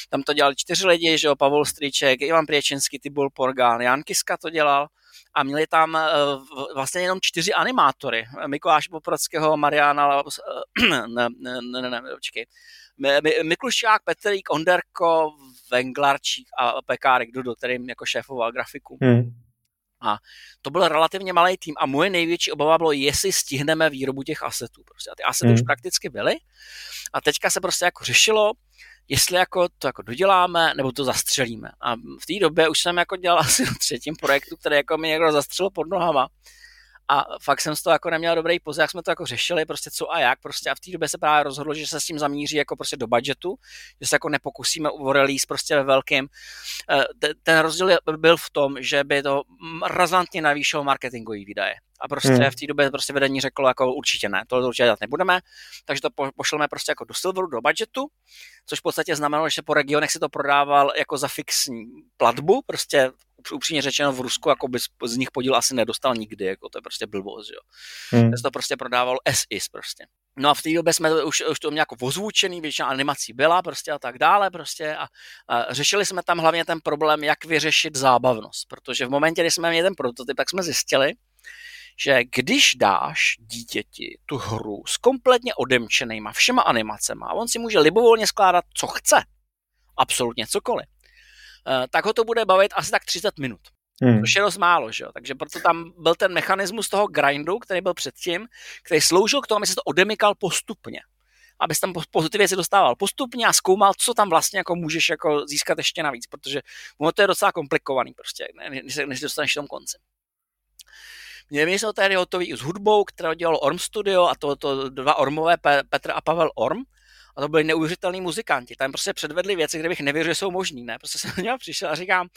Tam to dělali čtyři lidi, že jo, Pavel Stříček, Ivan Priečinský, Tibul Porgán, Jan Kiska to dělal a měli tam vlastně jenom čtyři animátory. Mikuláš Poprockého, Mariana, (clears throat) ne, ne, ne, ne, počkej, Miklušák, Petrík, Onderko, Venglarčík a Pekárek Dudu, který jako šéfoval grafiku. Hmm. A to byl relativně malý tým a moje největší obava bylo, jestli stihneme výrobu těch asetů. Prostě. A ty asety hmm. už prakticky byly a teďka se prostě jako řešilo, jestli jako to jako doděláme, nebo to zastřelíme. A v té době už jsem jako dělal (laughs) asi na třetím projektu, který jako mi někdo zastřelil pod nohama a fakt jsem z toho jako neměl dobrý poz, jak jsme to jako řešili, prostě co a jak, prostě a v té době se právě rozhodlo, že se s tím zamíří jako prostě do budgetu, že se jako nepokusíme o release prostě ve velkém. Eh, ten rozdíl byl v tom, že by to razantně navýšilo marketingový výdaje. A prostě hmm. v té době prostě vedení řeklo jako určitě ne, tohle určitě dělat nebudeme, takže to pošleme prostě jako do silveru, do budgetu, což v podstatě znamenalo, že po regionech se to prodával jako za fixní platbu, prostě upřímně řečeno v Rusku jako by z nich podíl asi nedostal nikdy, jako to je prostě blbost, jo. Hmm. to prostě prodával as is prostě. No a v té době jsme to, už, už to měli jako ozvučený, většina animací byla prostě a tak dále prostě a, a řešili jsme tam hlavně ten problém, jak vyřešit zábavnost, protože v momentě, kdy jsme měli ten prototyp, tak jsme zjistili, že když dáš dítěti tu hru s kompletně odemčenýma všema animacema, on si může libovolně skládat, co chce, absolutně cokoliv, tak ho to bude bavit asi tak 30 minut. Hmm. Což je dost málo, že jo? Takže proto tam byl ten mechanismus toho grindu, který byl předtím, který sloužil k tomu, aby se to odemykal postupně. Abys tam po, ty věci dostával postupně a zkoumal, co tam vlastně jako můžeš jako získat ještě navíc, protože ono to je docela komplikovaný prostě, než, než dostaneš v tom konci. Měli jsme tady hotový s hudbou, kterou dělalo Orm Studio a to, to dva Ormové, Petr a Pavel Orm. A to byli neuvěřitelní muzikanti. Tam prostě předvedli věci, kde bych nevěřil, že jsou možný. Ne? Prostě jsem na přišel a říkám,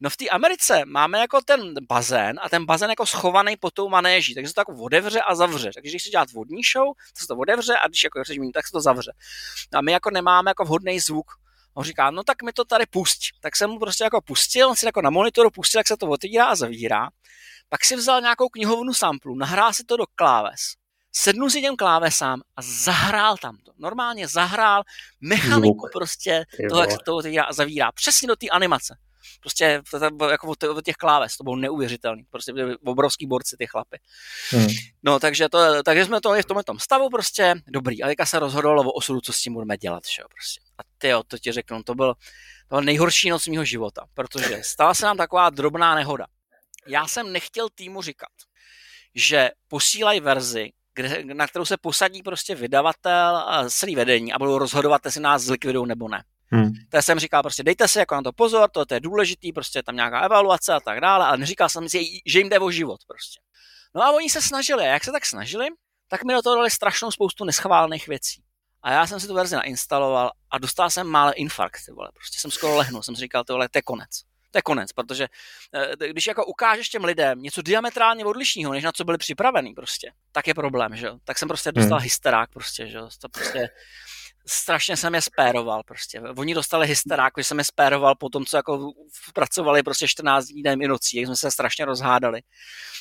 no v té Americe máme jako ten bazén a ten bazén jako schovaný pod tou manéží, takže se to jako otevře a zavře. Takže když si dělat vodní show, tak se to otevře a když jako chceš mít, tak se to zavře. A my jako nemáme jako vhodný zvuk. On říká, no tak mi to tady pusť. Tak jsem mu prostě jako pustil, on si jako na monitoru pustil, jak se to otevírá a zavírá. Pak si vzal nějakou knihovnu samplu, nahrál si to do kláves, sednul si těm klávesám a zahrál tam to. Normálně zahrál mechaniku Zvuk. prostě toho, jak se to otevírá a zavírá. Přesně do té animace. Prostě jako od těch kláves, to bylo neuvěřitelný. Prostě byli obrovský borci ty chlapy. Hmm. No, takže, to, takže jsme to v tomhle tom stavu prostě dobrý. A teďka se rozhodlo o osudu, co s tím budeme dělat. Že? Prostě. A ty, to ti řeknu, to byl, to byl nejhorší noc mého života, protože stala se nám taková drobná nehoda já jsem nechtěl týmu říkat, že posílají verzi, kde, na kterou se posadí prostě vydavatel a celý vedení a budou rozhodovat, jestli nás zlikvidují nebo ne. Hmm. To jsem říkal prostě dejte si jako na to pozor, to, to je důležitý, prostě tam nějaká evaluace a tak dále, ale neříkal jsem si, že jim jde o život prostě. No a oni se snažili, a jak se tak snažili, tak mi do toho dali strašnou spoustu neschválných věcí. A já jsem si tu verzi nainstaloval a dostal jsem mále infarkt, ty vole. Prostě jsem skoro lehnul, jsem si říkal, ty vole, to je konec to je konec, protože eh, když jako ukážeš těm lidem něco diametrálně odlišného, než na co byli připravený prostě, tak je problém, že jo. Tak jsem prostě dostal hmm. hysterák prostě, že jo. To prostě strašně jsem je spéroval prostě. Oni dostali hysterák, že jsem je spéroval po tom, co jako pracovali prostě 14 dní den i nocí, jak jsme se strašně rozhádali.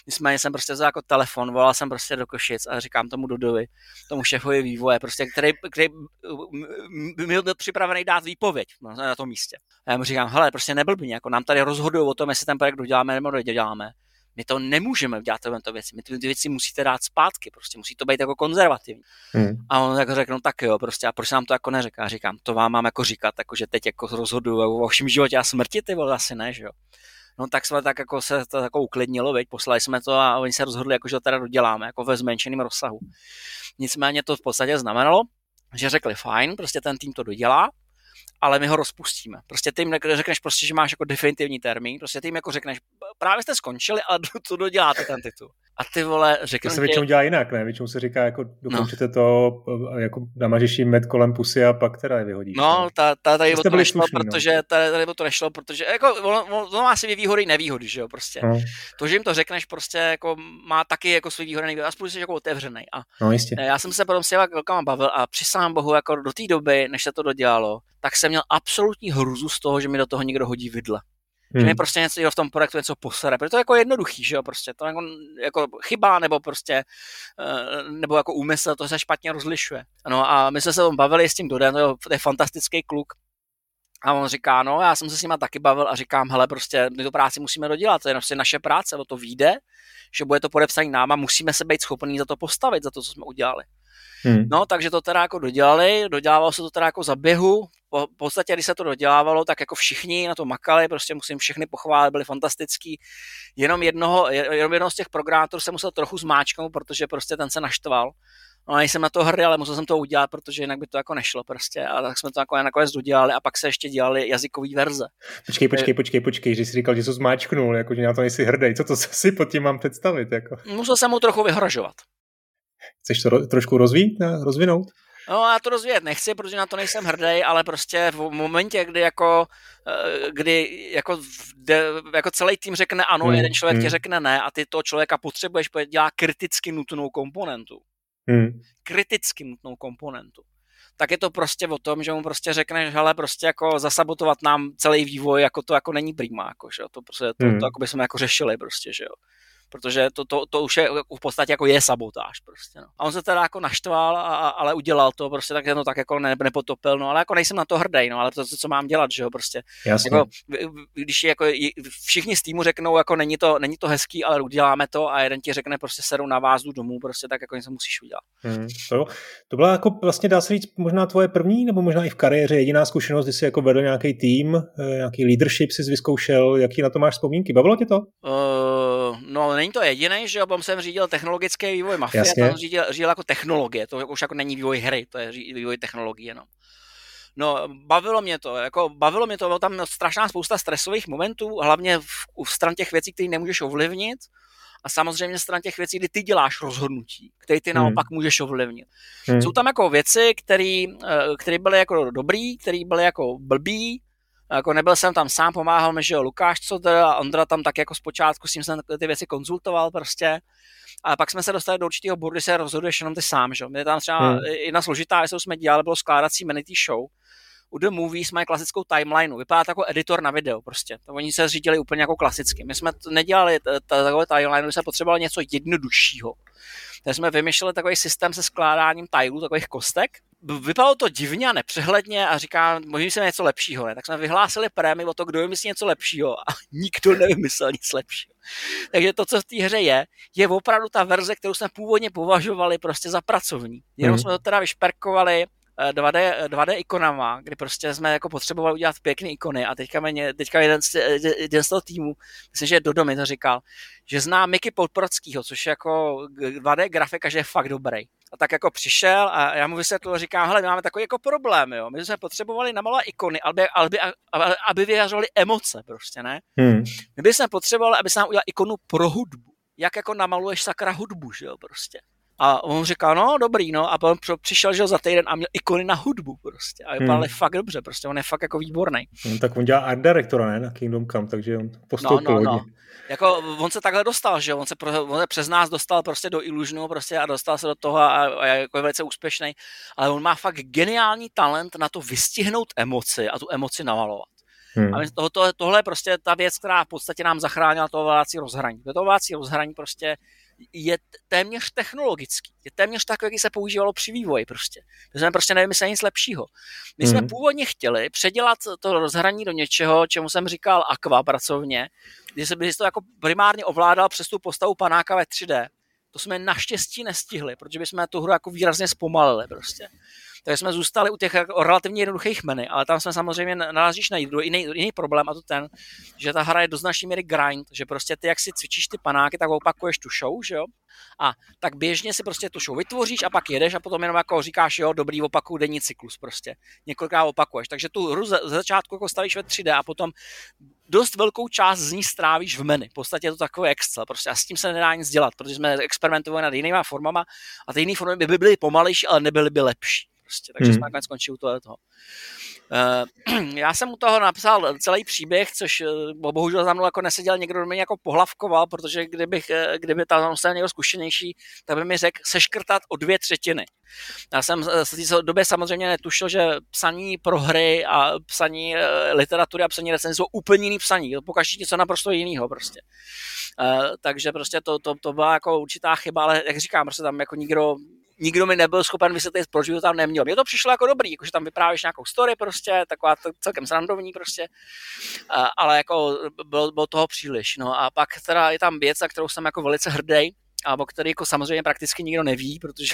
Nicméně jsem prostě za jako telefon, volal jsem prostě do Košic a říkám tomu Dudovi, tomu šéfovi vývoje, prostě, který, který byl připravený dát výpověď na tom místě. A já mu říkám, hele, prostě neblbně, jako nám tady rozhodují o tom, jestli ten projekt doděláme nebo neděláme my to nemůžeme dělat tyhle věci, my ty věci musíte dát zpátky, prostě musí to být jako konzervativní. Hmm. A on jako řekl, no tak jo, prostě a proč nám to jako neřeká? Říkám, to vám mám jako říkat, jako že teď jako rozhoduju o všem životě a smrti, ty vole, asi ne, že jo. No tak jsme tak jako se to jako uklidnilo, veď, poslali jsme to a oni se rozhodli, jako, že to teda doděláme, jako ve zmenšeném rozsahu. Nicméně to v podstatě znamenalo, že řekli fajn, prostě ten tým to dodělá, ale my ho rozpustíme. Prostě ty jim řekneš prostě, že máš jako definitivní termín, prostě ty jim jako řekneš, právě jste skončili, ale (laughs) to doděláte ten titul. A ty vole, řeknu To se většinou dělá jinak, ne? Většinou se říká, jako dokončete no. to, jako namažeš jim med kolem pusy a pak teda je vyhodíš. No, ta, ta, tady o to nešlo, slušný, no. protože, tady, tady o to nešlo, protože jako, ono, ono má si výhody nevýhody, že jo, prostě. No. To, že jim to řekneš, prostě jako má taky jako svůj výhody nevýhody, aspoň jsi jako otevřený. A no, jistě. Já jsem se potom s těma bavil a při bohu, jako do té doby, než se to dodělalo, tak jsem měl absolutní hruzu z toho, že mi do toho někdo hodí vidle. Hmm. Že mi prostě něco v tom projektu něco posere, protože to je jako jednoduchý, že jo, prostě to jako, jako chyba, nebo prostě, uh, nebo jako úmysl, to se špatně rozlišuje. No a my jsme se tam bavili s tím Dodem, to je fantastický kluk, A on říká, no já jsem se s nima taky bavil a říkám, hele prostě my tu práci musíme dodělat, to je prostě naše práce, o to vyjde, že bude to podepsaný náma, musíme se být schopní za to postavit, za to, co jsme udělali. Hmm. No, takže to teda jako dodělali, dodělávalo se to teda jako za běhu, po, v podstatě, když se to dodělávalo, tak jako všichni na to makali, prostě musím všechny pochválit, byli fantastický. Jenom jednoho, jenom jednoho z těch programátorů se musel trochu zmáčknout, protože prostě ten se naštval. No a jsem na to hrdý, ale musel jsem to udělat, protože jinak by to jako nešlo prostě. A tak jsme to jako nakonec dodělali a pak se ještě dělali jazykové verze. Počkej, počkej, počkej, počkej, že jsi říkal, že jsi zmáčknul, jako že na to nejsi hrdý. Co to (laughs) si pod tím mám představit? Jako? Musel jsem mu trochu vyhrožovat. Chceš to ro- trošku rozvít, rozvinout? No já to rozvíjet nechci, protože na to nejsem hrdý, ale prostě v momentě, kdy jako, eh, kdy jako, de, jako celý tým řekne ano, hmm. jeden člověk hmm. ti řekne ne a ty toho člověka potřebuješ, protože dělá kriticky nutnou komponentu. Hmm. Kriticky nutnou komponentu tak je to prostě o tom, že mu prostě řekneš, hele, prostě jako zasabotovat nám celý vývoj, jako to jako není prima, jako, že jo, to prostě, to, hmm. to, jako bychom jako řešili prostě, že jo protože to, to, to už je v podstatě jako je sabotáž prostě, no. A on se teda jako naštval, a, ale udělal to prostě, tak to tak jako ne, nepotopil, no, ale jako nejsem na to hrdý, no, ale to, co mám dělat, že jo, prostě. Jasně. Jako, když jako všichni z týmu řeknou, jako není to, není to hezký, ale uděláme to a jeden ti řekne prostě seru na vás domů, prostě tak jako něco musíš udělat. Hmm, to, to byla jako vlastně dá se říct možná tvoje první, nebo možná i v kariéře jediná zkušenost, kdy jsi jako vedl nějaký tým, eh, nějaký leadership jsi vyzkoušel, jaký na to máš vzpomínky? Bavilo tě to? Uh, no, není to jediný, že jo, jsem řídil technologický vývoj mafie, Jasně. tam řídil, řídil jako technologie, to už jako není vývoj hry, to je vývoj technologie, no. No, bavilo mě to, jako bavilo mě to, bylo tam strašná spousta stresových momentů, hlavně v, v stran těch věcí, které nemůžeš ovlivnit, a samozřejmě stran těch věcí, kdy ty děláš rozhodnutí, které ty hmm. naopak můžeš ovlivnit. Hmm. Jsou tam jako věci, které eh, byly jako dobrý, které byly jako blbý, jako nebyl jsem tam sám, pomáhal mi, že jo, Lukáš Codr a Ondra tam tak jako zpočátku s tím jsem ty věci konzultoval prostě. A pak jsme se dostali do určitého bodu, kdy se rozhoduješ jenom ty sám, že jo. tam třeba hmm. jedna složitá, co jsme dělali, bylo skládací manity show. U The Movies mají klasickou timelineu. Vypadá to jako editor na video prostě. To oni se řídili úplně jako klasicky. My jsme nedělali takové timeline, my jsme potřebovali něco jednoduššího. Takže jsme vymýšleli takový systém se skládáním tajlů, takových kostek. Vypadalo to divně a nepřehledně a říká, možná se něco lepšího. Ne? Tak jsme vyhlásili prémy o to, kdo vymyslí něco lepšího a (laughs) nikdo nevymyslel nic lepšího. Takže to, co v té hře je, je opravdu ta verze, kterou jsme původně považovali prostě za pracovní. Jenom mm. jsme to teda vyšperkovali, 2D, 2D ikonama, kdy prostě jsme jako potřebovali udělat pěkné ikony a teďka, mě, teďka jeden, z, jeden z toho týmu, myslím, že Dodo mi to říkal, že zná Miky Podprodskýho, což je jako 2D grafika, že je fakt dobrý. A tak jako přišel a já mu vysvětlil, říkám, hele, my máme takový jako problém, jo. My jsme potřebovali namalovat ikony, aby, aby, aby, aby emoce prostě, ne? Hmm. My bychom potřebovali, aby se nám udělal ikonu pro hudbu. Jak jako namaluješ sakra hudbu, že jo, prostě. A on říká, no dobrý, no, a potom přišel, že za týden a měl ikony na hudbu prostě. A vypadali hmm. fakt dobře, prostě on je fakt jako výborný. No, tak on dělá art directora, ne, na Kingdom Come, takže on postoupil no, no, no. Jako on se takhle dostal, že on se, on se přes nás dostal prostě do Illusionu prostě a dostal se do toho a, a jako je velice úspěšný, ale on má fakt geniální talent na to vystihnout emoci a tu emoci namalovat. Hmm. A tohle, tohle je prostě ta věc, která v podstatě nám zachránila to ovácí rozhraní. To ovácí rozhraní prostě je téměř technologický. Je téměř tak, jak se používalo při vývoji prostě. My jsme prostě nevymysleli nic lepšího. My jsme mm. původně chtěli předělat to rozhraní do něčeho, čemu jsem říkal aqua pracovně, kdy se by to jako primárně ovládal přes tu postavu panáka ve 3D. To jsme naštěstí nestihli, protože bychom tu hru jako výrazně zpomalili prostě. Takže jsme zůstali u těch relativně jednoduchých meny, ale tam jsme samozřejmě narazíš na jiný, jiný problém a to ten, že ta hra je do značné míry grind, že prostě ty, jak si cvičíš ty panáky, tak opakuješ tu show, že jo? A tak běžně si prostě tu show vytvoříš a pak jedeš a potom jenom jako říkáš, jo, dobrý, opakuju denní cyklus prostě. Několikrát opakuješ. Takže tu hru ze začátku jako stavíš ve 3D a potom dost velkou část z ní strávíš v menu. V podstatě je to takové Excel. Prostě a s tím se nedá nic dělat, protože jsme experimentovali nad jinýma formama a ty jiné formy by byly pomalejší, ale nebyly by lepší. Prostě, takže hmm. jsme nakonec skončili u toho. toho. Uh, já jsem u toho napsal celý příběh, což uh, bohužel za mnou jako neseděl někdo, kdo mě jako pohlavkoval, protože kdybych, uh, kdyby tam byl někdo zkušenější, tak by mi řekl seškrtat o dvě třetiny. Já jsem v té době samozřejmě netušil, že psaní pro hry a psaní literatury a psaní recenzí jsou úplně jiný psaní. Pokaždé něco naprosto jiného prostě. Uh, takže prostě to, to, to byla jako určitá chyba, ale jak říkám, prostě tam jako nikdo nikdo mi nebyl schopen vysvětlit, proč by to tam neměl. Mně to přišlo jako dobrý, jakože tam vyprávíš nějakou story prostě, taková to celkem srandovní prostě, ale jako bylo, bylo toho příliš. No a pak teda je tam věc, na kterou jsem jako velice hrdý, a o který jako samozřejmě prakticky nikdo neví, protože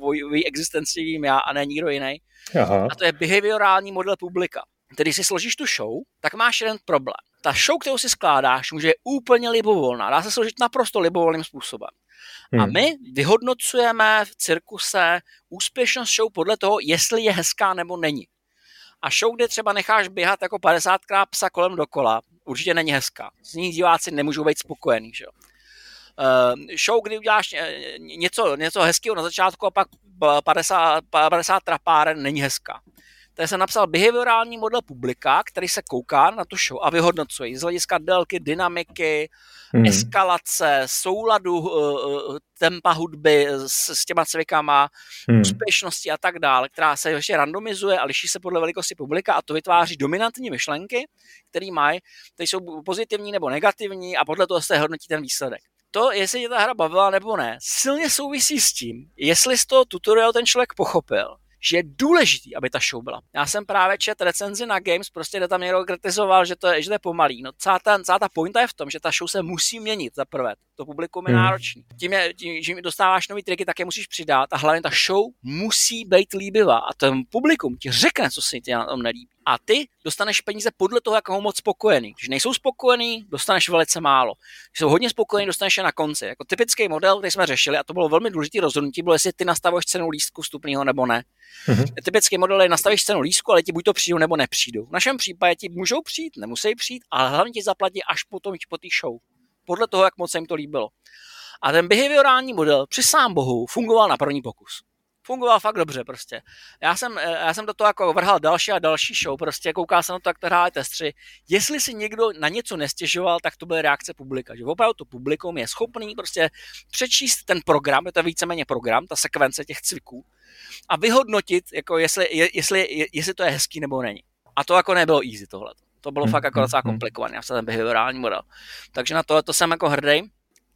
o její existenci vím já a ne nikdo jiný. Aha. A to je behaviorální model publika. Tedy si složíš tu show, tak máš jeden problém. Ta show, kterou si skládáš, může úplně libovolná. Dá se složit naprosto libovolným způsobem. Hmm. A my vyhodnocujeme v cirkuse úspěšnost show podle toho, jestli je hezká nebo není. A show, kde třeba necháš běhat jako 50krát psa kolem dokola, určitě není hezká. Z ní diváci nemůžou být spokojení. Že? Uh, show, kdy uděláš něco, něco hezkého na začátku a pak 50, 50 trapáren, není hezká tady jsem napsal behaviorální model publika, který se kouká na tu show a vyhodnocuje z hlediska délky, dynamiky, hmm. eskalace, souladu uh, tempa hudby s, s těma cvikama, hmm. úspěšnosti a tak dále, která se ještě randomizuje a liší se podle velikosti publika a to vytváří dominantní myšlenky, které mají, které jsou pozitivní nebo negativní a podle toho se hodnotí ten výsledek to, jestli tě ta hra bavila nebo ne, silně souvisí s tím, jestli z toho tutorial ten člověk pochopil, že je důležitý, aby ta show byla. Já jsem právě čet recenzi na Games, prostě kde tam někdo kritizoval, že to je, že to je pomalý. No celá ta, celá ta pointa je v tom, že ta show se musí měnit za prvé. To publikum je hmm. náročný. Tím, je, tím, že dostáváš nový triky, tak je musíš přidat a hlavně ta show musí být líbivá a ten publikum ti řekne, co se ti na tom nelíbí. A ty dostaneš peníze podle toho, jak ho moc spokojený. Když nejsou spokojený, dostaneš velice málo. Když jsou hodně spokojení, dostaneš je na konci. Jako typický model, který jsme řešili, a to bylo velmi důležité rozhodnutí, bylo, jestli ty nastavuješ cenu lístku vstupního nebo ne. Mm-hmm. Typický model je, nastavíš cenu lístku, ale ti buď to přijdou nebo nepřijdou. V našem případě ti můžou přijít, nemusí přijít, ale hlavně ti zaplatí až potom po té show. Podle toho, jak moc se jim to líbilo. A ten behaviorální model při sám bohu fungoval na první pokus fungoval fakt dobře prostě. Já jsem, eh, já jsem do toho jako vrhal další a další show, prostě koukal jsem na to, jak to hráli testři. Jestli si někdo na něco nestěžoval, tak to byly reakce publika. Že opravdu to publikum je schopný prostě přečíst ten program, je to víceméně program, ta sekvence těch cviků, a vyhodnotit, jako jestli, jestli, jestli to je hezký nebo není. A to jako nebylo easy tohle. To bylo hmm, fakt jako hmm, docela hmm. komplikované, ten behaviorální model. Takže na to, to jsem jako hrdý.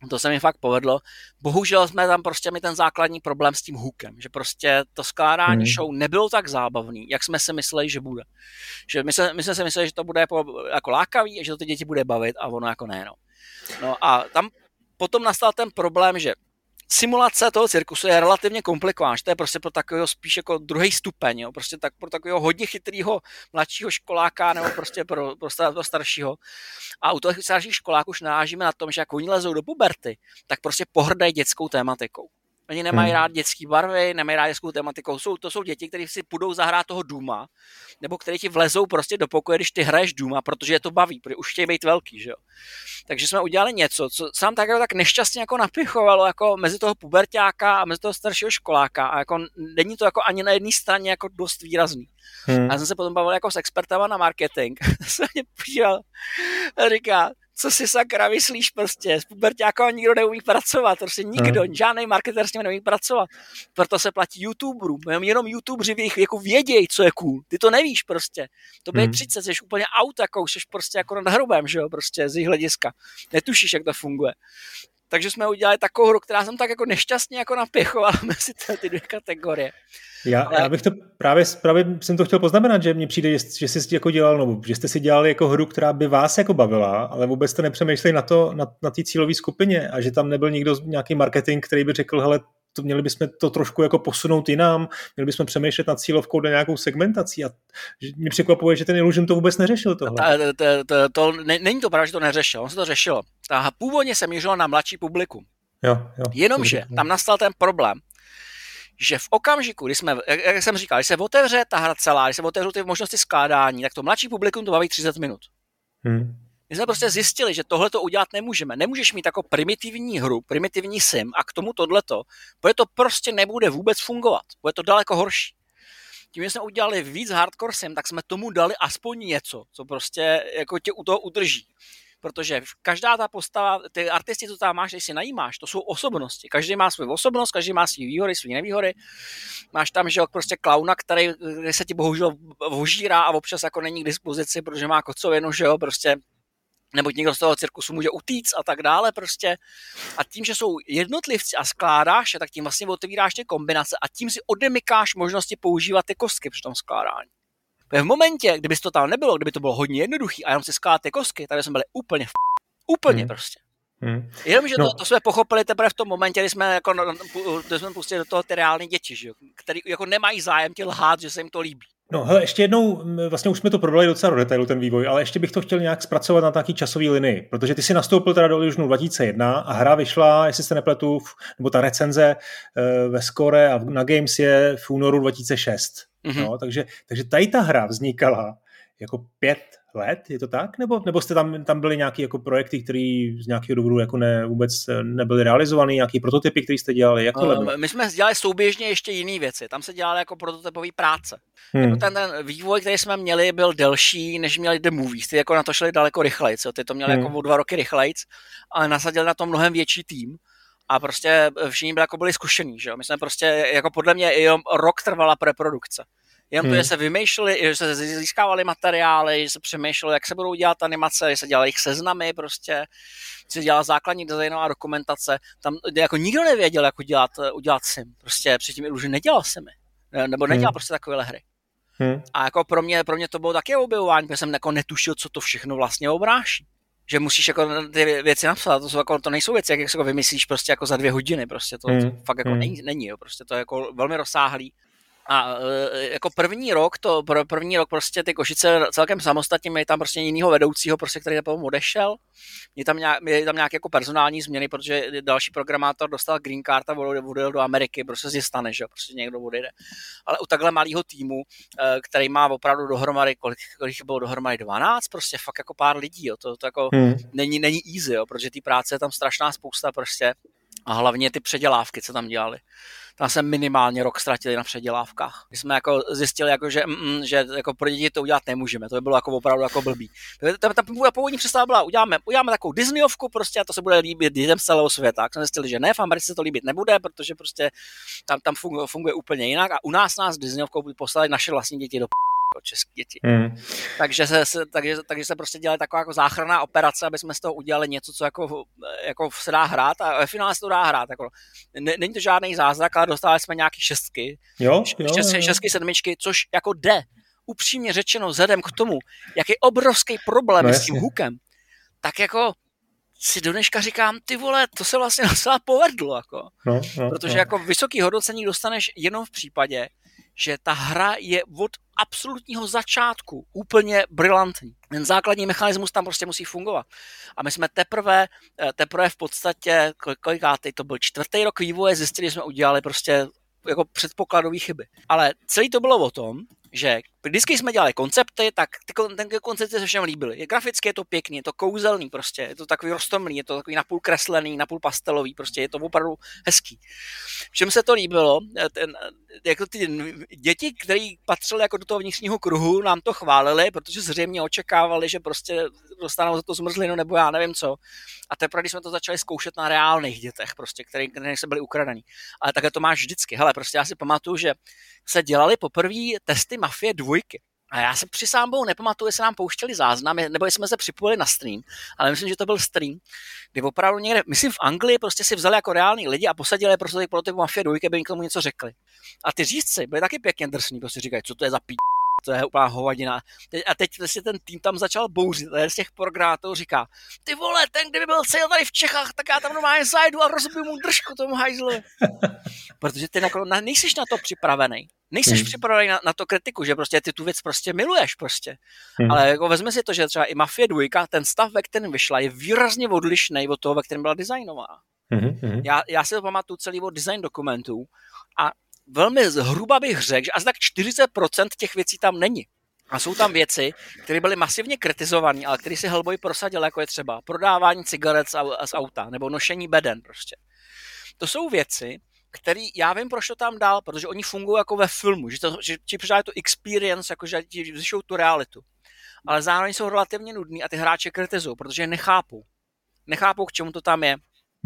To se mi fakt povedlo. Bohužel jsme tam prostě mi ten základní problém s tím hookem, že prostě to skládání hmm. show nebylo tak zábavný, jak jsme si mysleli, že bude. Že my, se, my jsme si mysleli, že to bude jako, jako lákavý a že to ty děti bude bavit a ono jako ne. No. no a tam potom nastal ten problém, že simulace toho cirkusu je relativně komplikovaná, to je prostě pro takového spíš jako druhý stupeň, jo? prostě tak pro takového hodně chytrého mladšího školáka nebo prostě pro, pro, star, pro staršího. A u těch starších školáků už narážíme na tom, že jak oni lezou do puberty, tak prostě pohrdají dětskou tématikou. Oni nemají hmm. rád dětské barvy, nemají rád dětskou tematikou. Jsou, to jsou děti, které si půjdou zahrát toho Duma, nebo které ti vlezou prostě do pokoje, když ty hraješ Duma, protože je to baví, protože už chtějí být velký, že jo. Takže jsme udělali něco, co sám tak, tak nešťastně jako napichovalo jako mezi toho pubertáka a mezi toho staršího školáka a jako není to jako ani na jedné straně jako dost výrazný. Hmm. A já jsem se potom bavil jako s expertama na marketing. (laughs) jsem mě podíval a říká, co si sakra myslíš prostě, s pubertákem nikdo neumí pracovat, prostě nikdo, hmm. žádný marketer s ním neumí pracovat, proto se platí youtuberům, jenom youtubeři věch, jako vědějí, co je cool, ty to nevíš prostě, to bude hmm. 30, jsi úplně out, jako jsi prostě jako na hrubém, že jo, prostě z jejich hlediska, netušíš, jak to funguje. Takže jsme udělali takovou hru, která jsem tak jako nešťastně jako napěchovala (laughs) mezi ty dvě kategorie. Já, Ale... já bych to právě, právě jsem to chtěl poznamenat, že mně přijde, že jsi jako dělal, no, že jste si dělali jako hru, která by vás jako bavila, ale vůbec jste nepřemýšleli na to, na, na té cílové skupině a že tam nebyl nikdo, nějaký marketing, který by řekl, hele, to měli bychom to trošku jako posunout jinam, měli bychom přemýšlet nad cílovkou do nějakou segmentací a mě překvapuje, že ten Illusion to vůbec neřešil tohle. To, to, to, to, ne, není to pravda, že to neřešil, on se to řešilo. Ta, původně se mířilo na mladší publikum. Jo, jo. Jenomže tam nastal ten problém, že v okamžiku, kdy jsme, jak jsem říkal, když se otevře ta hra celá, když se otevřou ty možnosti skládání, tak to mladší publikum to baví 30 minut. Hmm. My jsme prostě zjistili, že tohle to udělat nemůžeme. Nemůžeš mít jako primitivní hru, primitivní sim a k tomu tohleto, protože to prostě nebude vůbec fungovat. Bude to daleko horší. Tím, že jsme udělali víc hardcore sim, tak jsme tomu dali aspoň něco, co prostě jako tě u toho udrží protože každá ta postava, ty artisty, co tam máš, když si najímáš, to jsou osobnosti. Každý má svou osobnost, každý má své výhody, své nevýhody. Máš tam, že prostě klauna, který, se ti bohužel vožírá a občas jako není k dispozici, protože má kocovinu, že jo, prostě nebo někdo z toho cirkusu může utíct a tak dále prostě. A tím, že jsou jednotlivci a skládáš je, tak tím vlastně otevíráš ty kombinace a tím si odemykáš možnosti používat ty kostky při tom skládání. V momentě, kdyby to tam nebylo, kdyby to bylo hodně jednoduchý a jenom si skládat ty kostky, tak jsme byli úplně v... Úplně hmm. prostě. Hmm. Jenom, že no. to, to, jsme pochopili teprve v tom momentě, kdy jsme, jako, kdy jsme pustili do toho ty reální děti, že jo, který jako nemají zájem tě lhát, že se jim to líbí. No hele, ještě jednou, vlastně už jsme to probrali docela do detailu, ten vývoj, ale ještě bych to chtěl nějak zpracovat na nějaký časový linii, protože ty si nastoupil teda do Illusionu 2001 a hra vyšla, jestli se nepletu, nebo ta recenze eh, ve Score a na Games je v únoru 2006. Mm-hmm. No, takže, takže tady ta hra vznikala jako pět let, je to tak? Nebo, nebo jste tam, tam byly nějaké jako projekty, které z nějakého důvodu jako ne, vůbec nebyly realizovány, nějaké prototypy, které jste dělali? Jak to uh, my jsme dělali souběžně ještě jiné věci. Tam se dělaly jako prototypové práce. Hmm. Jako ten, ten, vývoj, který jsme měli, byl delší, než měli The Movies. Ty jako na to šli daleko rychleji. Ty to měli hmm. jako o dva roky rychleji, ale nasadili na to mnohem větší tým a prostě všichni byli, jako byli zkušení, že jo? My jsme prostě, jako podle mě, jenom rok trvala preprodukce. Jenom hmm. to, že se vymýšleli, že se získávali materiály, že se přemýšleli, jak se budou dělat animace, že se dělali jich seznamy prostě, se dělala základní designová dokumentace. Tam jako nikdo nevěděl, jak udělat, udělat sim. Prostě předtím už nedělal simy. Nebo nedělal hmm. prostě takové hry. Hmm. A jako pro mě, pro mě to bylo také objevování, protože jsem jako netušil, co to všechno vlastně obráší že musíš jako ty věci napsat, to, jsou jako, to nejsou věci, jak se jako vymyslíš prostě jako za dvě hodiny, prostě to, hmm. to fakt jako hmm. není, není, jo, prostě to je jako velmi rozsáhlý a e, jako první rok, to první rok prostě ty Košice celkem samostatně měli tam prostě jinýho vedoucího, prostě, který potom odešel. Měli tam, nějak, měli tam nějaké jako personální změny, protože další programátor dostal green card a odjel do Ameriky, prostě si stane, že prostě někdo odjede. Ale u takhle malého týmu, e, který má opravdu dohromady, kolik, kolik bylo dohromady 12, prostě fakt jako pár lidí, jo. To, to jako hmm. není, není easy, jo, protože ty práce je tam strašná spousta prostě a hlavně ty předělávky, co tam dělali tam jsem minimálně rok ztratili na předělávkách. My jsme jako zjistili, jako, že, mm, že jako pro děti to udělat nemůžeme, to by bylo jako opravdu jako blbý. Ta, ta, původní představa byla, uděláme, uděláme takovou Disneyovku prostě a to se bude líbit dětem z celého světa. Tak jsme zjistili, že ne, v Americe se to líbit nebude, protože prostě tam, tam funguje, funguje úplně jinak a u nás nás Disneyovkou by poslali naše vlastní děti do jako české děti. Mm. Takže, se, se, takže, takže se prostě dělali taková jako záchranná operace, aby jsme z toho udělali něco, co jako, jako se dá hrát a ve finále se to dá hrát. Jako, není to žádný zázrak, ale dostali jsme nějaký šestky, jo, jo, šest, jo. šestky, sedmičky, což jako jde. Upřímně řečeno, vzhledem k tomu, jaký obrovský problém no, s tím hookem, tak jako si do dneška říkám, ty vole, to se vlastně (laughs) docela povedlo, jako. No, no, protože no. jako vysoký hodnocení dostaneš jenom v případě, že ta hra je od absolutního začátku úplně brilantní. Ten základní mechanismus tam prostě musí fungovat. A my jsme teprve, eh, teprve v podstatě, kolikátej to byl čtvrtý rok vývoje, zjistili, že jsme udělali prostě jako předpokladové chyby. Ale celý to bylo o tom, že vždycky jsme dělali koncepty, tak ty, ten koncepty se všem líbily. Je graficky je to pěkný, je to kouzelný prostě, je to takový rostomný, je to takový napůl kreslený, napůl pastelový, prostě je to opravdu hezký. Všem se to líbilo, ten, jako ty děti, které patřily jako do toho vnitřního kruhu, nám to chválili, protože zřejmě očekávali, že prostě dostanou za to zmrzlinu nebo já nevím co. A teprve, když jsme to začali zkoušet na reálných dětech, prostě, které, které se byly ukradený. Ale takhle to máš vždycky. Hele, prostě já si pamatuju, že se dělali poprvé testy Mafie dvojky. A já se při sámbou nepamatuju, jestli nám pouštěli záznam, nebo jestli jsme se připojili na stream, ale myslím, že to byl stream, kdy opravdu někde, myslím v Anglii, prostě si vzali jako reální lidi a posadili prostě pro ty Mafia dvojky, aby tomu něco řekli. A ty řízci byli taky pěkně drsní, prostě říkají, co to je za pí to je úplná hovadina. A teď si ten tým tam začal bouřit, a z těch programátorů říká, ty vole, ten kdyby byl cel tady v Čechách, tak já tam normálně zajdu a rozbiju mu držku tomu hajzlovi. (laughs) Protože ty jako, nejsi na to připravený. Nejsi hmm. připravený na, na, to kritiku, že prostě ty tu věc prostě miluješ prostě. Hmm. Ale jako vezme si to, že třeba i Mafia 2, ten stav, ve kterém vyšla, je výrazně odlišný od toho, ve kterém byla designovaná. Hmm. Já, já si to pamatuju celý od design dokumentů a velmi zhruba bych řekl, že asi tak 40% těch věcí tam není. A jsou tam věci, které byly masivně kritizované, ale které si Hellboy prosadil, jako je třeba prodávání cigaret z auta nebo nošení beden prostě. To jsou věci, které já vím, proč to tam dal, protože oni fungují jako ve filmu, že, to, že ti přidávají tu experience, jako že ti zvyšují tu realitu. Ale zároveň jsou relativně nudný a ty hráče kritizují, protože je nechápou. Nechápou, k čemu to tam je.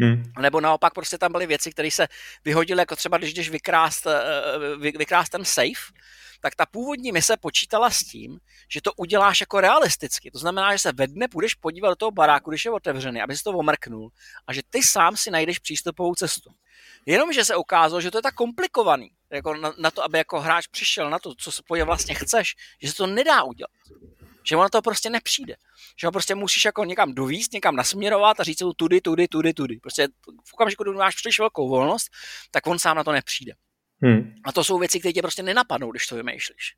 Hmm. Nebo naopak prostě tam byly věci, které se vyhodily, jako třeba když jdeš vykrást, eh, vy, vykrást ten safe, tak ta původní mise počítala s tím, že to uděláš jako realisticky. To znamená, že se ve dne půjdeš podívat do toho baráku, když je otevřený, aby si to omrknul a že ty sám si najdeš přístupovou cestu. Jenomže se ukázalo, že to je tak komplikovaný, jako na, na to, aby jako hráč přišel na to, co se vlastně chceš, že se to nedá udělat. Že ono to prostě nepřijde. Že ho prostě musíš jako někam dovíst, někam nasměrovat a říct mu tudy, tudy, tudy, tudy. Prostě v okamžiku, kdy máš příliš velkou volnost, tak on sám na to nepřijde. Hmm. A to jsou věci, které tě prostě nenapadnou, když to vymýšlíš.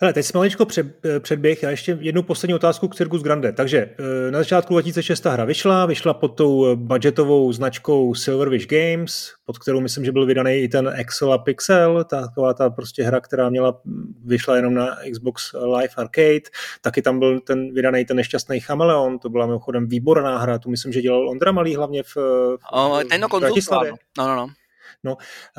Hele, teď jsme maličko před, eh, předběh a ještě jednu poslední otázku k Circus Grande. Takže eh, na začátku 2006 ta hra vyšla, vyšla pod tou eh, budgetovou značkou Silverwish Games, pod kterou myslím, že byl vydaný i ten Excel a Pixel, taková ta prostě hra, která měla, vyšla jenom na Xbox Live Arcade, taky tam byl ten vydaný ten nešťastný Chameleon, to byla mimochodem výborná hra, tu myslím, že dělal Ondra Malý hlavně v, v, o, ten no, Bratislavě. No, no, no. No,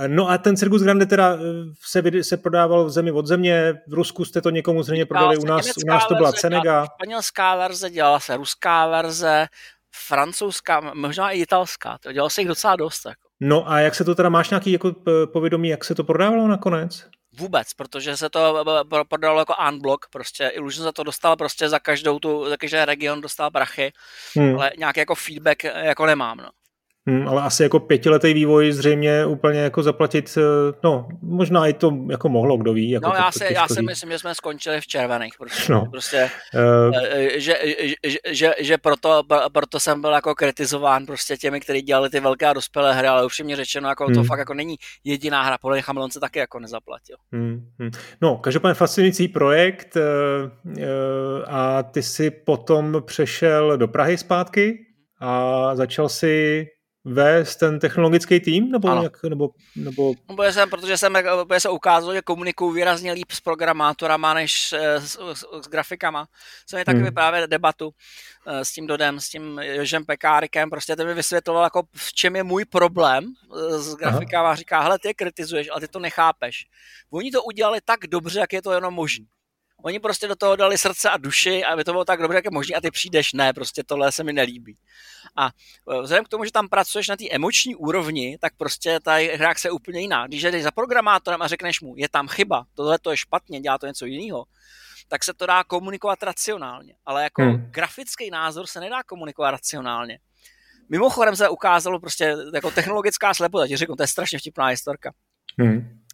no a ten Circus Grande teda eh, se, se prodával v zemi od země, v Rusku jste to někomu zřejmě prodali, u nás, u nás to byla Cenega. Španělská verze, dělala se ruská verze, francouzská, možná i italská, to dělalo se jich docela dost. Jako. No a jak se to teda, máš nějaký jako povědomí, jak se to prodávalo nakonec? Vůbec, protože se to prodalo jako unblock, prostě Illusion za to dostal prostě za každou tu, za každý region dostal prachy, hmm. ale nějaký jako feedback jako nemám, no. Hmm, ale asi jako pětiletý vývoj zřejmě úplně jako zaplatit, eh, no možná i to jako mohlo, kdo ví. Jako no já, si, já si myslím, že jsme skončili v červených. Prostě, no. prostě uh, že, že, že, že proto, proto, jsem byl jako kritizován prostě těmi, kteří dělali ty velké a dospělé hry, ale už mě řečeno, jako hmm. to fakt jako není jediná hra, podle Chameleon se taky jako nezaplatil. Hmm, hmm. No, každopádně fascinující projekt uh, uh, a ty si potom přešel do Prahy zpátky a začal si vést ten technologický tým? Nebo, ano. jak, nebo, nebo... No, bude jsem, protože jsem, bude se ukázalo, že komunikuju výrazně líp s programátorama než s, s, s grafikama. Jsem je taky hmm. vyprávět debatu eh, s tím Dodem, s tím Jožem Pekárikem, prostě ten mi vysvětloval, jako v čem je můj problém eh, s grafikama a říká, hele, ty je kritizuješ, ale ty to nechápeš. Oni to udělali tak dobře, jak je to jenom možné. Oni prostě do toho dali srdce a duši, aby to bylo tak dobře, jak je možné, a ty přijdeš, ne, prostě tohle se mi nelíbí. A e, vzhledem k tomu, že tam pracuješ na té emoční úrovni, tak prostě ta hra se úplně jiná. Když jdeš za programátorem a řekneš mu, je tam chyba, tohle to je špatně, dělá to něco jiného, tak se to dá komunikovat racionálně. Ale jako hmm. grafický názor se nedá komunikovat racionálně. Mimochodem se ukázalo prostě jako technologická slepota, ti řeknu, to je strašně vtipná historka. Hmm.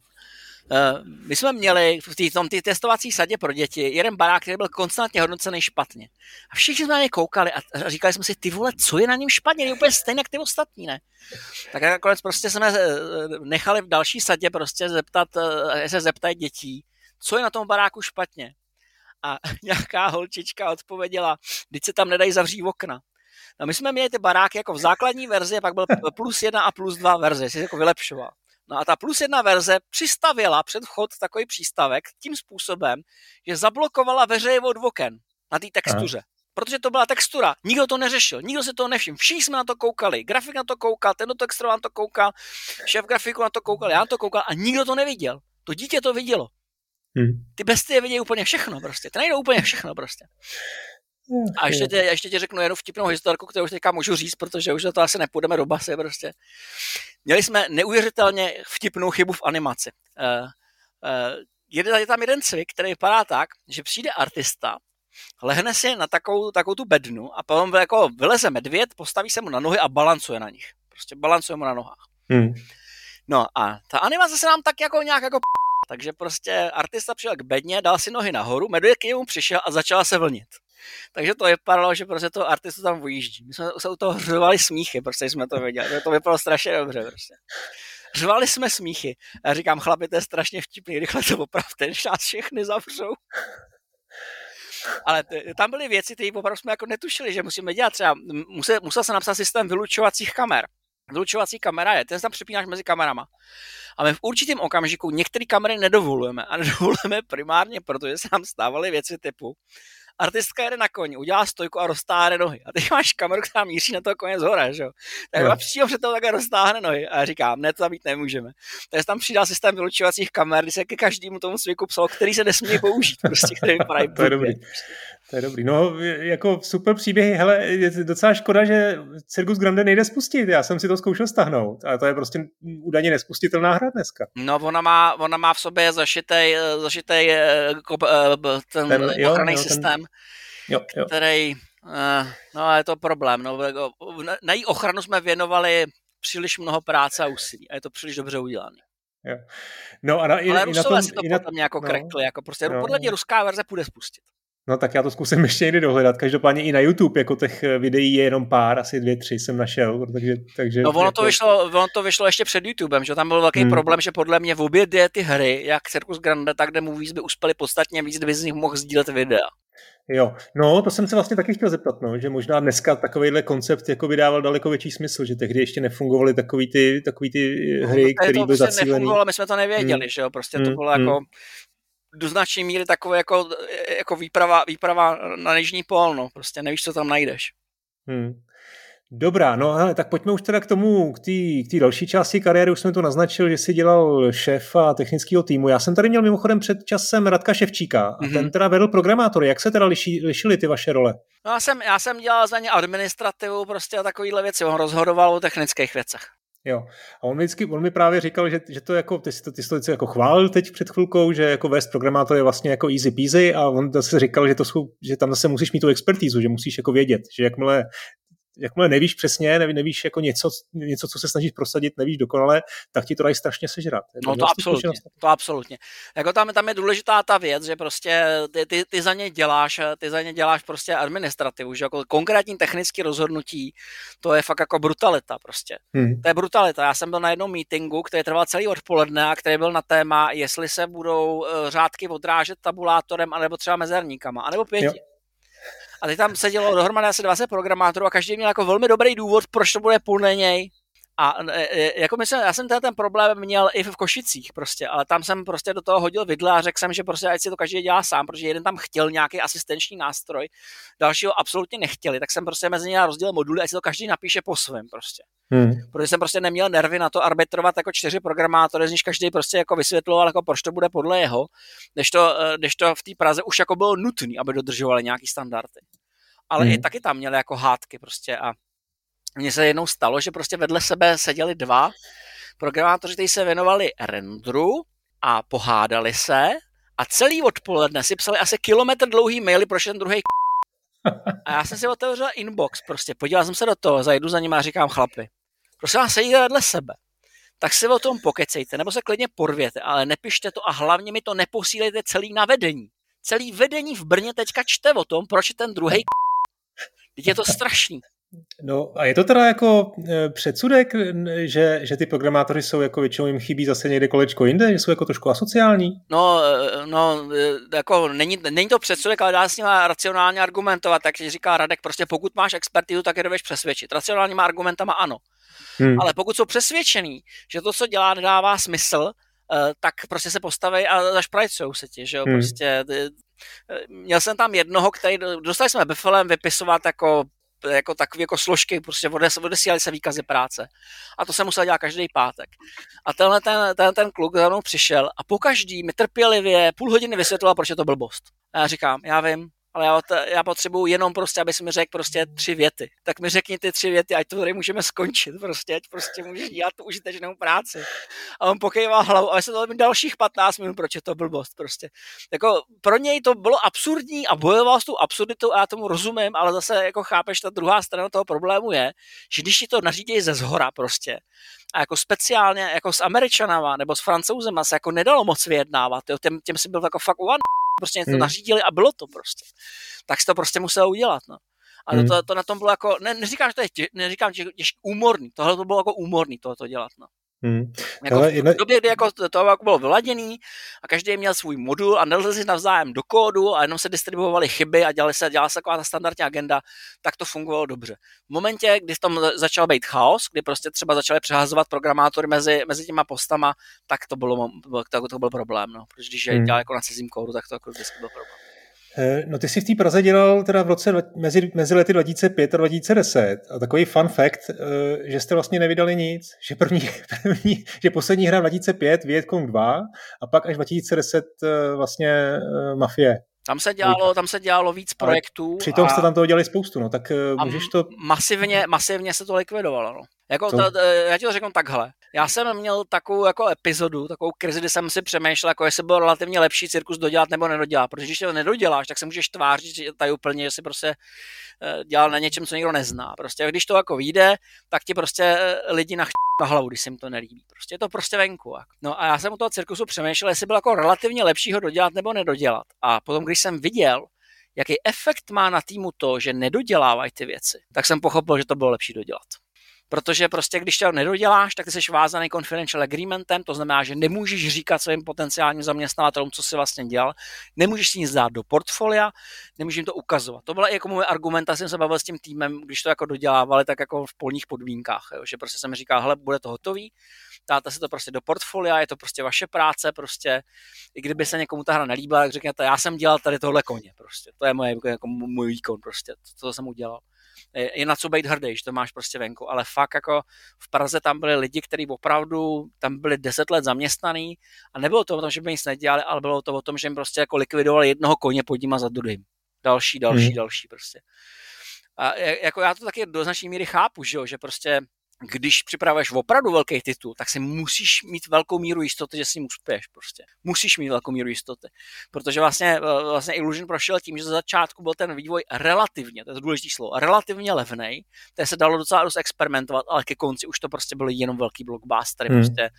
Uh, my jsme měli v tom té testovací sadě pro děti jeden barák, který byl konstantně hodnocený špatně. A všichni jsme na ně koukali a říkali jsme si, ty vole, co je na něm špatně, je úplně stejně jak ty ostatní, ne? Tak nakonec prostě jsme eh, nechali v další sadě prostě zeptat, eh, se zeptat dětí, co je na tom baráku špatně. A (laughs) nějaká holčička odpověděla, když se tam nedají zavřít okna. A my jsme měli ty baráky jako v základní verzi, pak byl (laughs) plus jedna a plus dva verze, si jako vylepšoval. No a ta plus jedna verze přistavila před vchod takový přístavek tím způsobem, že zablokovala veřeje od oken na té textuře. Aha. Protože to byla textura. Nikdo to neřešil, nikdo se toho nevšiml. Všichni jsme na to koukali. Grafik na to koukal, ten do texturu na to koukal, šéf grafiku na to koukal, já na to koukal a nikdo to neviděl. To dítě to vidělo. Hmm. Ty bestie vidějí úplně všechno prostě. Ty najdou úplně všechno prostě. A ještě tě, ještě tě řeknu jednu vtipnou historku, kterou už teďka můžu říct, protože už to asi nepůjdeme do basy prostě. Měli jsme neuvěřitelně vtipnou chybu v animaci. Uh, uh, je tam jeden cvik, který vypadá tak, že přijde artista, lehne si na takovou, takovou tu bednu a potom jako vyleze medvěd, postaví se mu na nohy a balancuje na nich. Prostě balancuje mu na nohách. Hmm. No a ta animace se nám tak jako nějak jako (laughs) takže prostě artista přijel k bedně, dal si nohy nahoru, medvěd k němu přišel a začala se vlnit. Takže to vypadalo, že prostě to artistu tam vyjíždí. My jsme se u toho hřovali smíchy, prostě jsme to věděli. To vypadalo strašně dobře prostě. Řvali jsme smíchy. A já říkám, chlapi, to je strašně vtipný, rychle to opravte, než nás všechny zavřou. Ale t- tam byly věci, které opravdu jsme jako netušili, že musíme dělat. Třeba musel, musel se napsat systém vylučovacích kamer. Vylučovací kamera je, ten tam přepínáš mezi kamerama. A my v určitém okamžiku některé kamery nedovolujeme. A (laughs) nedovolujeme primárně, protože se nám stávaly věci typu, artistka jede na koni, udělá stojku a roztáhne nohy. A teď máš kameru, která míří na to koně z hora, že jo? Tak no. přímo před toho takhle roztáhne nohy. A říkám, ne, to být nemůžeme. Takže tam přidal systém vylučovacích kamer, kdy se ke každému tomu svěku psal, který se nesmí použít, prostě, který vypadají (laughs) To je dobrý. To je dobrý. No, jako super příběhy. Hele, je docela škoda, že Circus Grande nejde spustit. Já jsem si to zkoušel stáhnout. A to je prostě údajně nespustitelná hra dneska. No, ona má, ona má v sobě zašitej, zašitej eh, eh, ten, ten ochranný jo, systém, ten... Jo, jo. který, eh, no je to problém. No, jako, na její ochranu jsme věnovali příliš mnoho práce a úsilí a je to příliš dobře udělané. Jo. No a na, i, Ale i Rusové na tom, si to potom nějak no, krekli, jako prostě no. podle mě ruská verze půjde spustit. No tak já to zkusím (laughs) ještě někdy dohledat. Každopádně i na YouTube, jako těch eh, videí je jenom pár, asi dvě, tři jsem našel. Takže, takže no ono, jako... to vyšlo, ono to vyšlo ještě před YouTubem, že tam byl velký hmm. problém, že podle mě v obě dvě ty hry, jak Circus Grande, tak The Movies by uspěli podstatně víc, kdyby z nich mohl sdílet videa. Jo, no to jsem se vlastně taky chtěl zeptat, no, že možná dneska takovýhle koncept jako vydával daleko větší smysl, že tehdy ještě nefungovaly takový ty, takový ty hry, no, které byly zacílené. my jsme to nevěděli, hmm. že jo, prostě to hmm. bylo hmm. jako do značné míry takové jako, jako výprava, výprava na Jižní pól, no. Prostě nevíš, co tam najdeš. Hmm. Dobrá, no hele, tak pojďme už teda k tomu, k té další části kariéry, už jsme to naznačil, že jsi dělal šéfa technického týmu. Já jsem tady měl mimochodem před časem Radka Ševčíka a mm-hmm. ten teda vedl programátory. Jak se teda liší, lišily ty vaše role? No já jsem, já jsem dělal za ně administrativu prostě a takovýhle věci. On rozhodoval o technických věcech. Jo. A on, vždycky, on mi právě říkal, že, že to jako, ty jsi to, ty jsi to jako chválil teď před chvilkou, že jako vést programátor je vlastně jako easy peasy a on zase říkal, že, to jsou, že tam zase musíš mít tu expertízu, že musíš jako vědět, že jakmile jakmile nevíš přesně, neví, nevíš jako něco, něco, co se snažíš prosadit, nevíš dokonale, tak ti to dají strašně sežrat. No to absolutně, to absolutně. Jako tam, tam je důležitá ta věc, že prostě ty, ty, ty, za ně děláš, ty za ně děláš prostě administrativu, že jako konkrétní technické rozhodnutí, to je fakt jako brutalita prostě. Hmm. To je brutalita. Já jsem byl na jednom meetingu, který trval celý odpoledne a který byl na téma, jestli se budou eh, řádky odrážet tabulátorem anebo třeba mezerníkama, anebo pěti. Jo. A teď tam sedělo dohromady asi 20 programátorů a každý měl jako velmi dobrý důvod, proč to bude podle něj. A e, e, jako myslím, já jsem ten, ten problém měl i v Košicích prostě, ale tam jsem prostě do toho hodil vidle a řekl jsem, že prostě ať si to každý dělá sám, protože jeden tam chtěl nějaký asistenční nástroj, dalšího absolutně nechtěli, tak jsem prostě mezi ně rozdělil moduly, ať si to každý napíše po svém prostě. Hmm. Protože jsem prostě neměl nervy na to arbitrovat jako čtyři programátory, z nich každý prostě jako vysvětloval, jako proč to bude podle jeho, než to, e, než to v té Praze už jako bylo nutné, aby dodržovali nějaký standardy. Ale hmm. i taky tam měli jako hádky prostě a mně se jednou stalo, že prostě vedle sebe seděli dva programátoři, kteří se věnovali renderu a pohádali se a celý odpoledne si psali asi kilometr dlouhý maily, proč ten druhý (laughs) a já jsem si otevřel inbox, prostě podíval jsem se do toho, zajdu za ním a říkám chlapi, prosím vás, sedíte vedle sebe, tak si o tom pokecejte, nebo se klidně porvěte, ale nepište to a hlavně mi to neposílejte celý na vedení. Celý vedení v Brně teďka čte o tom, proč je ten druhý Teď je to strašný. No a je to teda jako e, předsudek, že, že ty programátoři jsou jako většinou jim chybí zase někde kolečko jinde, že jsou jako trošku asociální? No, e, no e, jako není, není to předsudek, ale dá se s ním racionálně argumentovat, tak říká Radek, prostě pokud máš expertizu, tak je dovedeš přesvědčit. Racionálníma argumentama ano. Hmm. Ale pokud jsou přesvědčený, že to, co dělá, nedává smysl, tak prostě se postaví a zašprajcujou se ti, že jo, hmm. prostě měl jsem tam jednoho, který, dostali jsme Beflem vypisovat jako jako takový jako složky, prostě odes, odesílali se výkazy práce. A to jsem musel dělat každý pátek. A tenhle ten, ten, ten kluk za mnou přišel a po každý mi trpělivě půl hodiny vysvětloval, proč je to blbost. A já říkám, já vím, ale já, já potřebuju jenom prostě, abys mi řekl prostě tři věty. Tak mi řekni ty tři věty, ať to tady můžeme skončit prostě, ať prostě můžeš dělat tu užitečnou práci. A on pokejval hlavu, ale se to dalších 15 minut, proč je to blbost prostě. Jako pro něj to bylo absurdní a bojoval s tou absurditou a já tomu rozumím, ale zase jako chápeš, ta druhá strana toho problému je, že když ti to nařídí ze zhora prostě, a jako speciálně jako s Američanama nebo s Francouzema se jako nedalo moc vyjednávat, jo, těm, těm si byl jako fakt one prostě něco hmm. nařídili a bylo to prostě. Tak si to prostě musel udělat, no. A hmm. to, to na tom bylo jako, ne, neříkám, že to je tě, neříkám, že těžký, úmorný, tohle to bylo jako úmorný tohle to dělat, no. Hmm. Jako v, jedna... době, kdy jako to, to jako bylo vyladěný a každý měl svůj modul a nelze si navzájem do kódu a jenom se distribuovaly chyby a dělali se, dělala se taková ta standardní agenda, tak to fungovalo dobře. V momentě, kdy v tom začal být chaos, kdy prostě třeba začali přehazovat programátory mezi, mezi těma postama, tak to, bylo, to, to byl problém. No. Protože když hmm. dělal jako na cizím kódu, tak to jako vždycky byl problém. Eh, no ty jsi v té Praze dělal teda v roce mezi, mezi lety 2005 a 2010 a takový fun fact, eh, že jste vlastně nevydali nic, že první, (laughs) první že poslední hra 2005 Vietcong 2 a pak až 2010 eh, vlastně Mafie. Tam se dělalo, tam se dělalo víc projektů. Ale přitom a... jste tam toho dělali spoustu, no, tak můžeš to... Masivně, masivně se to likvidovalo, no. Jako to, já ti to řeknu takhle. Já jsem měl takovou jako epizodu, takovou krizi, kdy jsem si přemýšlel, jako jestli byl relativně lepší cirkus dodělat nebo nedodělat. Protože když to nedoděláš, tak se můžeš tvářit že tady úplně, že si prostě eh, dělal na něčem, co nikdo nezná. Prostě když to jako vyjde, tak ti prostě eh, lidi na na hlavu, když se jim to nelíbí. Prostě je to prostě venku. No a já jsem u toho cirkusu přemýšlel, jestli byl jako relativně lepší ho dodělat nebo nedodělat. A potom, když jsem viděl, jaký efekt má na týmu to, že nedodělávají ty věci, tak jsem pochopil, že to bylo lepší dodělat protože prostě když to nedoděláš, tak ty jsi vázaný confidential agreementem, to znamená, že nemůžeš říkat svým potenciálním zaměstnavatelům, co si vlastně dělal, nemůžeš si nic dát do portfolia, nemůžeš jim to ukazovat. To byla i jako můj argument, jsem se bavil s tím týmem, když to jako dodělávali, tak jako v polních podmínkách, jo, že prostě jsem říkal, hele, bude to hotový, dáte si to prostě do portfolia, je to prostě vaše práce, prostě, i kdyby se někomu ta hra nelíbila, tak řekněte, já jsem dělal tady tohle koně, prostě, to je moje, jako můj výkon, prostě, to, to jsem udělal je na co být hrdý, že to máš prostě venku, ale fakt jako v Praze tam byli lidi, kteří opravdu tam byli deset let zaměstnaný a nebylo to o tom, že by nic nedělali, ale bylo to o tom, že jim prostě jako likvidovali jednoho koně pod nima za druhým. Další, další, hmm. další prostě. A jako já to taky do značné míry chápu, že, jo, že prostě když připravuješ opravdu velký titul, tak si musíš mít velkou míru jistoty, že si ním uspěješ prostě. Musíš mít velkou míru jistoty. Protože vlastně, eh, vlastně Illusion prošel tím, že za začátku byl ten vývoj relativně, to je důležité slovo, relativně levný, to se dalo docela dost experimentovat, ale ke konci už to prostě byl jenom velký blockbuster hmm. prostě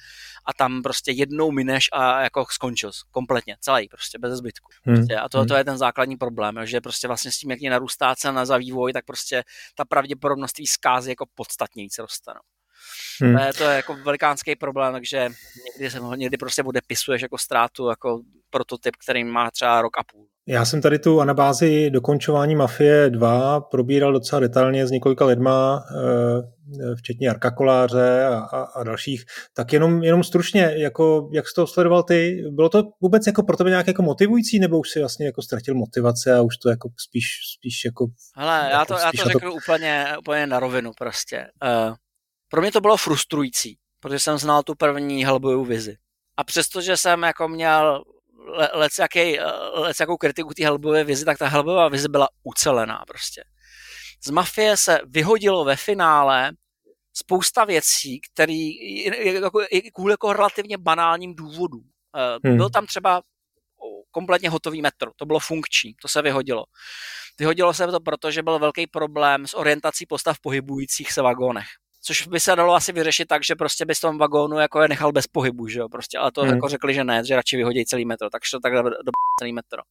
a tam prostě jednou mineš a jako skončil kompletně, celý prostě, bez zbytku. Hmm. Prostě. A to, hmm. to je ten základní problém, že prostě vlastně s tím, jak je narůstá cena za vývoj, tak prostě ta pravděpodobnost té zkázy jako podstatně víc roste. Hmm. To, je, to je jako velikánský problém, takže někdy, se, někdy prostě odepisuješ jako ztrátu jako prototyp, který má třeba rok a půl. Já jsem tady tu anabázi dokončování Mafie 2 probíral docela detailně s několika lidma, eh, včetně Jarka Koláře a, a, a dalších. Tak jenom, jenom stručně, jako, jak jsi to sledoval ty, bylo to vůbec jako pro tebe nějak jako motivující, nebo už si vlastně jako ztratil motivace a už to jako spíš, spíš jako... Hele, já to, já to řeknu to... úplně, úplně na rovinu prostě. Uh, pro mě to bylo frustrující, protože jsem znal tu první Hellboyovou vizi. A přestože jsem jako měl lec, jaký, lec jakou kritiku té Hellboyové vizi, tak ta Hellboyová vize byla ucelená prostě. Z Mafie se vyhodilo ve finále spousta věcí, které jako, kvůli jako relativně banálním důvodům. Eh, hmm. Byl tam třeba kompletně hotový metro, to bylo funkční, to se vyhodilo. Vyhodilo se to proto, že byl velký problém s orientací postav pohybujících se vagónech což by se dalo asi vyřešit tak, že prostě bys tom vagónu jako je nechal bez pohybu, že jo, prostě, ale to hmm. jako řekli, že ne, že radši vyhodí celý metro, takže to takhle do, do celý metro.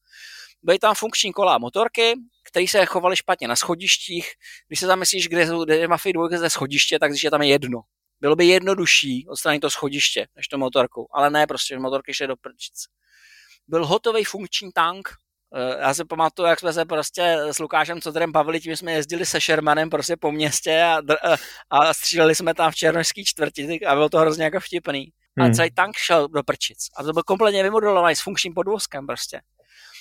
Byly tam funkční kola a motorky, které se chovaly špatně na schodištích. Když se zamyslíš, kde, kde je Mafia 2 ze schodiště, tak že tam je jedno. Bylo by jednodušší odstranit to schodiště, než to motorku, ale ne, prostě motorky šly do prčic. Byl hotový funkční tank, já si pamatuju, jak jsme se prostě s Lukášem Codrem bavili, tím jsme jezdili se Shermanem prostě po městě a, a, a stříleli jsme tam v černožský čtvrti a bylo to hrozně jako vtipný. Hmm. A celý tank šel do prčic. A to byl kompletně vymodelovaný s funkčním podvozkem prostě.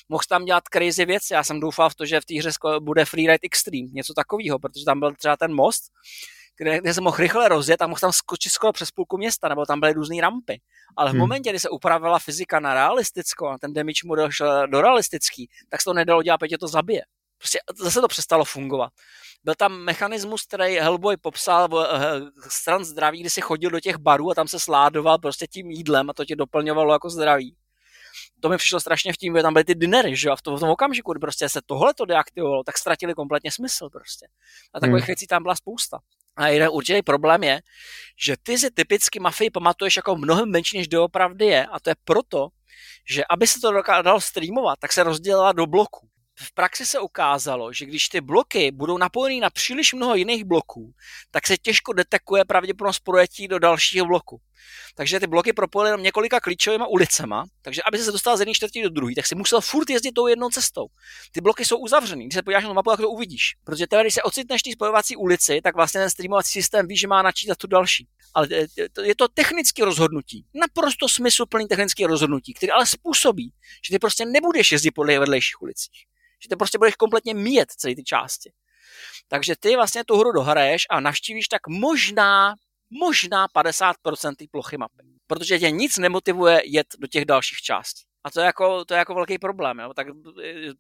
Mohl tam dělat crazy věci. Já jsem doufal v to, že v té hře bude Freeride Extreme, něco takového, protože tam byl třeba ten most, kde, kde se mohl rychle rozjet a mohl tam skočit skoro přes půlku města, nebo tam byly různé rampy. Ale v hmm. momentě, kdy se upravila fyzika na realistickou a ten damage model šel do realistický, tak se to nedalo dělat, protože to zabije. Prostě zase to přestalo fungovat. Byl tam mechanismus, který Hellboy popsal v eh, stran zdraví, kdy si chodil do těch barů a tam se sládoval prostě tím jídlem a to tě doplňovalo jako zdraví to mi přišlo strašně v tím, že tam byly ty dinery, že a v tom, v tom okamžiku, kdy prostě se tohle to deaktivovalo, tak ztratili kompletně smysl prostě. A takových hmm. věcí tam byla spousta. A jeden určitý problém je, že ty si typicky mafii pamatuješ jako mnohem menší, než doopravdy je. A to je proto, že aby se to dalo streamovat, tak se rozdělila do bloků v praxi se ukázalo, že když ty bloky budou napojeny na příliš mnoho jiných bloků, tak se těžko detekuje pravděpodobnost projetí do dalšího bloku. Takže ty bloky propojily jenom několika klíčovými ulicema, takže aby se dostal z jedné čtvrtí do druhé, tak si musel furt jezdit tou jednou cestou. Ty bloky jsou uzavřený, když se podíváš na mapu, tak to uvidíš. Protože teda, když se ocitneš té spojovací ulici, tak vlastně ten streamovací systém ví, že má načítat tu další. Ale je to technické rozhodnutí, naprosto smysluplný technické rozhodnutí, který ale způsobí, že ty prostě nebudeš jezdit po vedlejších ulicích že ty prostě budeš kompletně míjet celé ty části. Takže ty vlastně tu hru dohraješ a navštívíš tak možná, možná 50% té plochy mapy. Protože tě nic nemotivuje jet do těch dalších částí. A to je jako, to je jako velký problém, jo? Tak,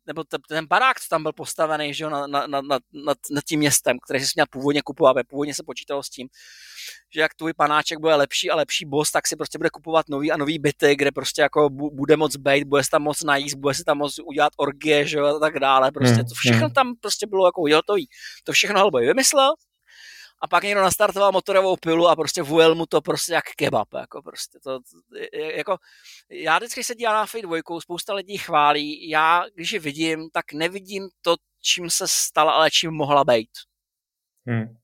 nebo ten barák, co tam byl postavený že jo, na, na, na, nad, nad, tím městem, který si měl původně kupovat, původně se počítalo s tím, že jak tvůj panáček bude lepší a lepší boss, tak si prostě bude kupovat nový a nový byty, kde prostě jako bude moc být, bude se tam moc najíst, bude se tam moc udělat orgie, že jo, a tak dále. Prostě hmm, to všechno hmm. tam prostě bylo jako hotový. To všechno Hellboy vymyslel, a pak někdo nastartoval motorovou pilu a prostě vujel mu to prostě jak kebab, jako prostě to, jako, já vždycky se dívám na Fate 2, spousta lidí chválí, já když ji vidím, tak nevidím to, čím se stala, ale čím mohla být. Hmm.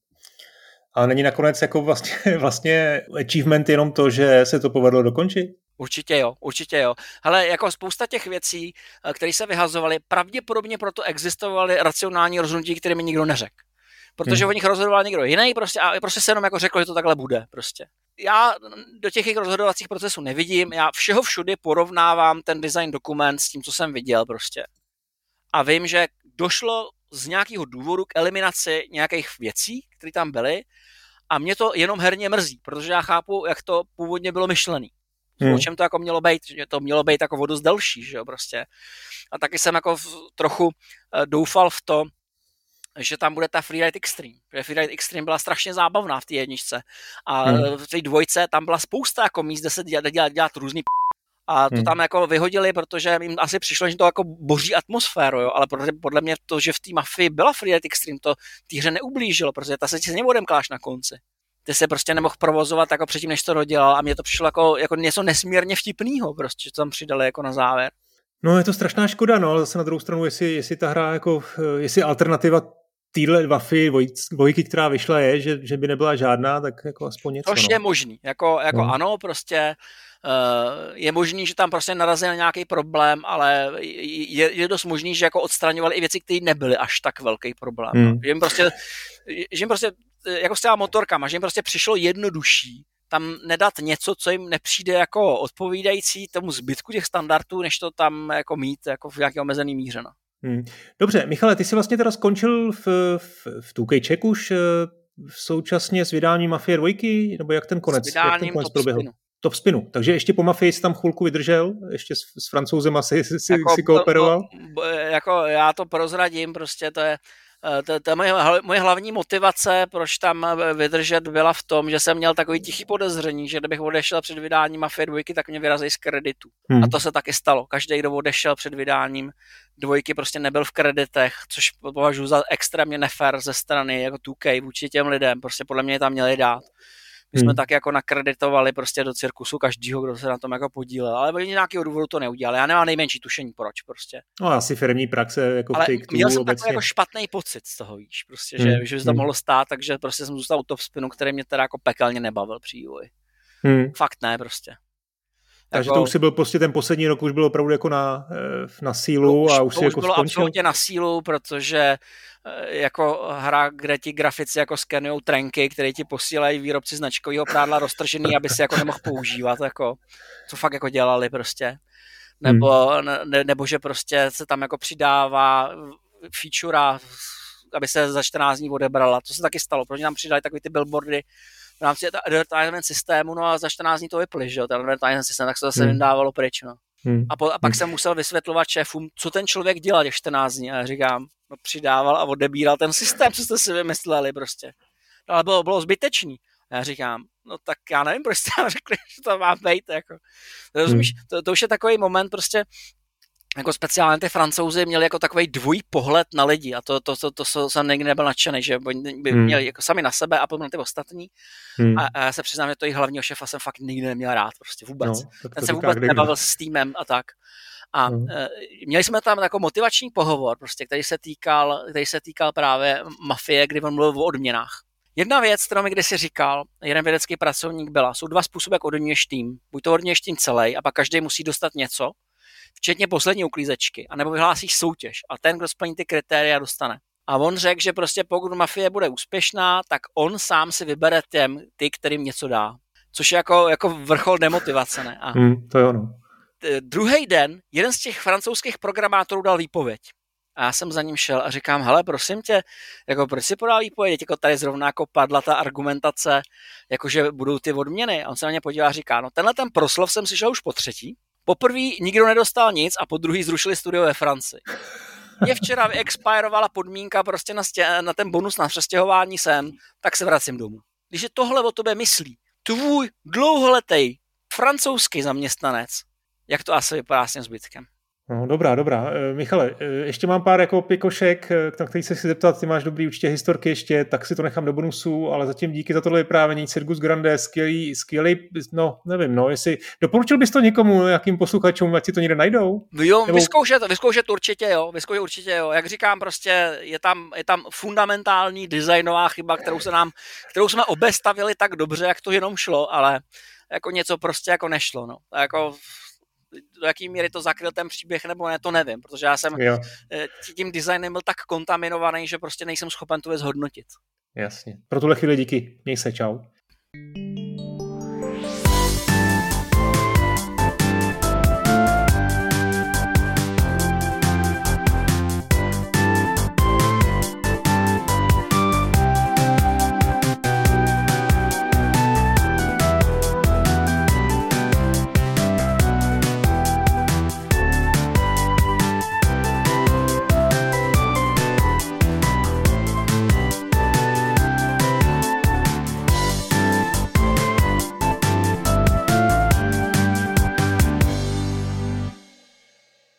A není nakonec jako vlastně, (laughs) vlastně achievement jenom to, že se to povedlo dokončit? Určitě jo, určitě jo. Ale jako spousta těch věcí, eh, které se vyhazovaly, pravděpodobně proto existovaly racionální rozhodnutí, které mi nikdo neřekl protože hmm. o nich rozhodoval někdo jiný prostě a prostě se jenom jako řekl, že to takhle bude prostě. Já do těch rozhodovacích procesů nevidím, já všeho všudy porovnávám ten design dokument s tím, co jsem viděl prostě. A vím, že došlo z nějakého důvodu k eliminaci nějakých věcí, které tam byly a mě to jenom herně mrzí, protože já chápu, jak to původně bylo myšlený. Hmm. O čem to jako mělo být, že to mělo být jako vodu delší, že jo, prostě. A taky jsem jako v, trochu uh, doufal v to, že tam bude ta Freeride Extreme. Protože Freeride Extreme byla strašně zábavná v té jedničce. A hmm. v té dvojce tam byla spousta jako míst, kde se dělat, dělat, dělat různý p- a to hmm. tam jako vyhodili, protože jim asi přišlo, že to jako boží atmosféru, jo? ale podle, podle mě to, že v té mafii byla Freeride Extreme, to té hře neublížilo, protože ta se ti s odemkláš na konci. Ty se prostě nemohl provozovat jako předtím, než to dodělal a mně to přišlo jako, jako něco nesmírně vtipného, prostě, že to tam přidali jako na závěr. No je to strašná škoda, no ale zase na druhou stranu, jestli, jestli ta hra jako, jestli alternativa téhle Wafy dvojky, která vyšla, je, že, že by nebyla žádná, tak jako aspoň něco. To no. je možný. Jako, jako no. ano, prostě uh, je možný, že tam prostě narazil na nějaký problém, ale je, je dost možný, že jako odstraňovali i věci, které nebyly až tak velký problém. Hmm. Že jim prostě, že jim prostě jako s těma motorkama, že jim prostě přišlo jednodušší tam nedat něco, co jim nepřijde jako odpovídající tomu zbytku těch standardů, než to tam jako mít jako v nějaké omezený míře. No. Hmm. Dobře, Michale, ty jsi vlastně teda skončil v, v, v 2K už eh, současně s vydáním Mafie 2, nebo jak ten konec, jak ten konec proběhl? Spinu. Top spinu. Takže ještě po Mafii jsi tam chvilku vydržel, ještě s, s francouzem asi si, jako, si kooperoval? To, to, jako já to prozradím, prostě to je Eh, to, to moje, moje hlavní motivace, proč tam eh, vydržet, byla v tom, že jsem měl takový tichý podezření, že kdybych odešel před vydáním Mafia dvojky, tak mě vyrazí z kreditu. Hmm. A to se taky stalo. Každý, kdo odešel před vydáním dvojky, prostě nebyl v kreditech, což považuji za extrémně nefér ze strany jako 2K vůči těm lidem. Prostě podle mě je tam měli dát. My jsme hmm. tak jako nakreditovali prostě do cirkusu každýho, kdo se na tom jako podílel, ale oni nějakého důvodu to neudělali. Já nemám nejmenší tušení, proč prostě. No asi firmní praxe jako ale v take měl jsem takový jako špatný pocit z toho, víš, prostě, hmm. že, že by se to hmm. mohlo stát, takže prostě jsem zůstal u top spinu, který mě teda jako pekelně nebavil při vývoji. Hmm. Fakt ne prostě. Takže jako, to už si byl prostě ten poslední rok už byl opravdu jako na, eh, na sílu už, a už si jako bylo skončil? absolutně na sílu, protože eh, jako hra, kde ti grafici jako skenujou trenky, které ti posílají výrobci značkového prádla roztržený, aby si jako nemohl používat, jako, co fakt jako dělali prostě. Nebo, hmm. ne, nebo že prostě se tam jako přidává feature, aby se za 14 dní odebrala. To se taky stalo, protože tam přidali takový ty billboardy, v rámci advertisement systému, no a za 14 dní to vypli, že jo, ten advertisement systém, tak se zase hmm. vydávalo pryč, no. Hmm. A, po, a pak hmm. jsem musel vysvětlovat šéfům, co ten člověk dělal těch 14 dní. A já říkám, no přidával a odebíral ten systém, co jste si vymysleli prostě. No, ale bylo, bylo zbytečný. A já říkám, no tak já nevím, proč jste řekli, že to má být, jako. Rozumíš, hmm. to, to, už je takový moment prostě, jako speciálně ty francouzi měli jako takový dvojí pohled na lidi a to, to, to, to, to jsem někdy nebyl nadšený, že by hmm. měli jako sami na sebe a potom na ty ostatní hmm. a, a, já se přiznám, že to jejich hlavního šefa jsem fakt nikdy neměl rád, prostě vůbec. No, Ten se vůbec nebavil s týmem a tak. A hmm. e, měli jsme tam jako motivační pohovor, prostě, který se týkal, který se týkal právě mafie, kdy on mluvil o odměnách. Jedna věc, kterou mi kdysi říkal jeden vědecký pracovník, byla, jsou dva způsoby, jak odměňuješ tým. Buď to odměňuješ tým celý a pak každý musí dostat něco, včetně poslední uklízečky, anebo vyhlásíš soutěž a ten, kdo splní ty kritéria, dostane. A on řekl, že prostě pokud mafie bude úspěšná, tak on sám si vybere těm, ty, kterým něco dá. Což je jako, jako vrchol demotivace, ne? A hmm, to je ono. Druhý den jeden z těch francouzských programátorů dal výpověď. A já jsem za ním šel a říkám, hele, prosím tě, jako proč si podal výpověď, jako tady zrovna jako padla ta argumentace, jako že budou ty odměny. A on se na ně podívá a říká, no tenhle ten proslov jsem slyšel už po třetí, Poprvé nikdo nedostal nic a po druhý zrušili studio ve Francii. Mě včera vyexpirovala podmínka prostě na, stě, na ten bonus na přestěhování sem, tak se vracím domů. Když je tohle o tobě myslí, tvůj dlouholetý francouzský zaměstnanec, jak to asi vypadá s tím zbytkem? No, dobrá, dobrá. E, Michale, e, ještě mám pár jako pikošek, e, na který se si zeptat, ty máš dobrý určitě historky ještě, tak si to nechám do bonusu, ale zatím díky za tohle vyprávění. Circus Grande, skvělý, skvělý, no nevím, no, jestli doporučil bys to někomu, jakým posluchačům, ať si to někde najdou? No jo, Nebo... vyzkoušet, vyzkoušet určitě, jo, vyzkoušet určitě, jo. Jak říkám, prostě je tam, je tam fundamentální designová chyba, kterou se nám, kterou jsme obestavili tak dobře, jak to jenom šlo, ale jako něco prostě jako nešlo, no. Jako do jaký míry to zakryl ten příběh nebo ne, to nevím, protože já jsem jo. Eh, tím designem byl tak kontaminovaný, že prostě nejsem schopen tu věc hodnotit. Jasně. Pro tuhle chvíli díky. Měj se, čau.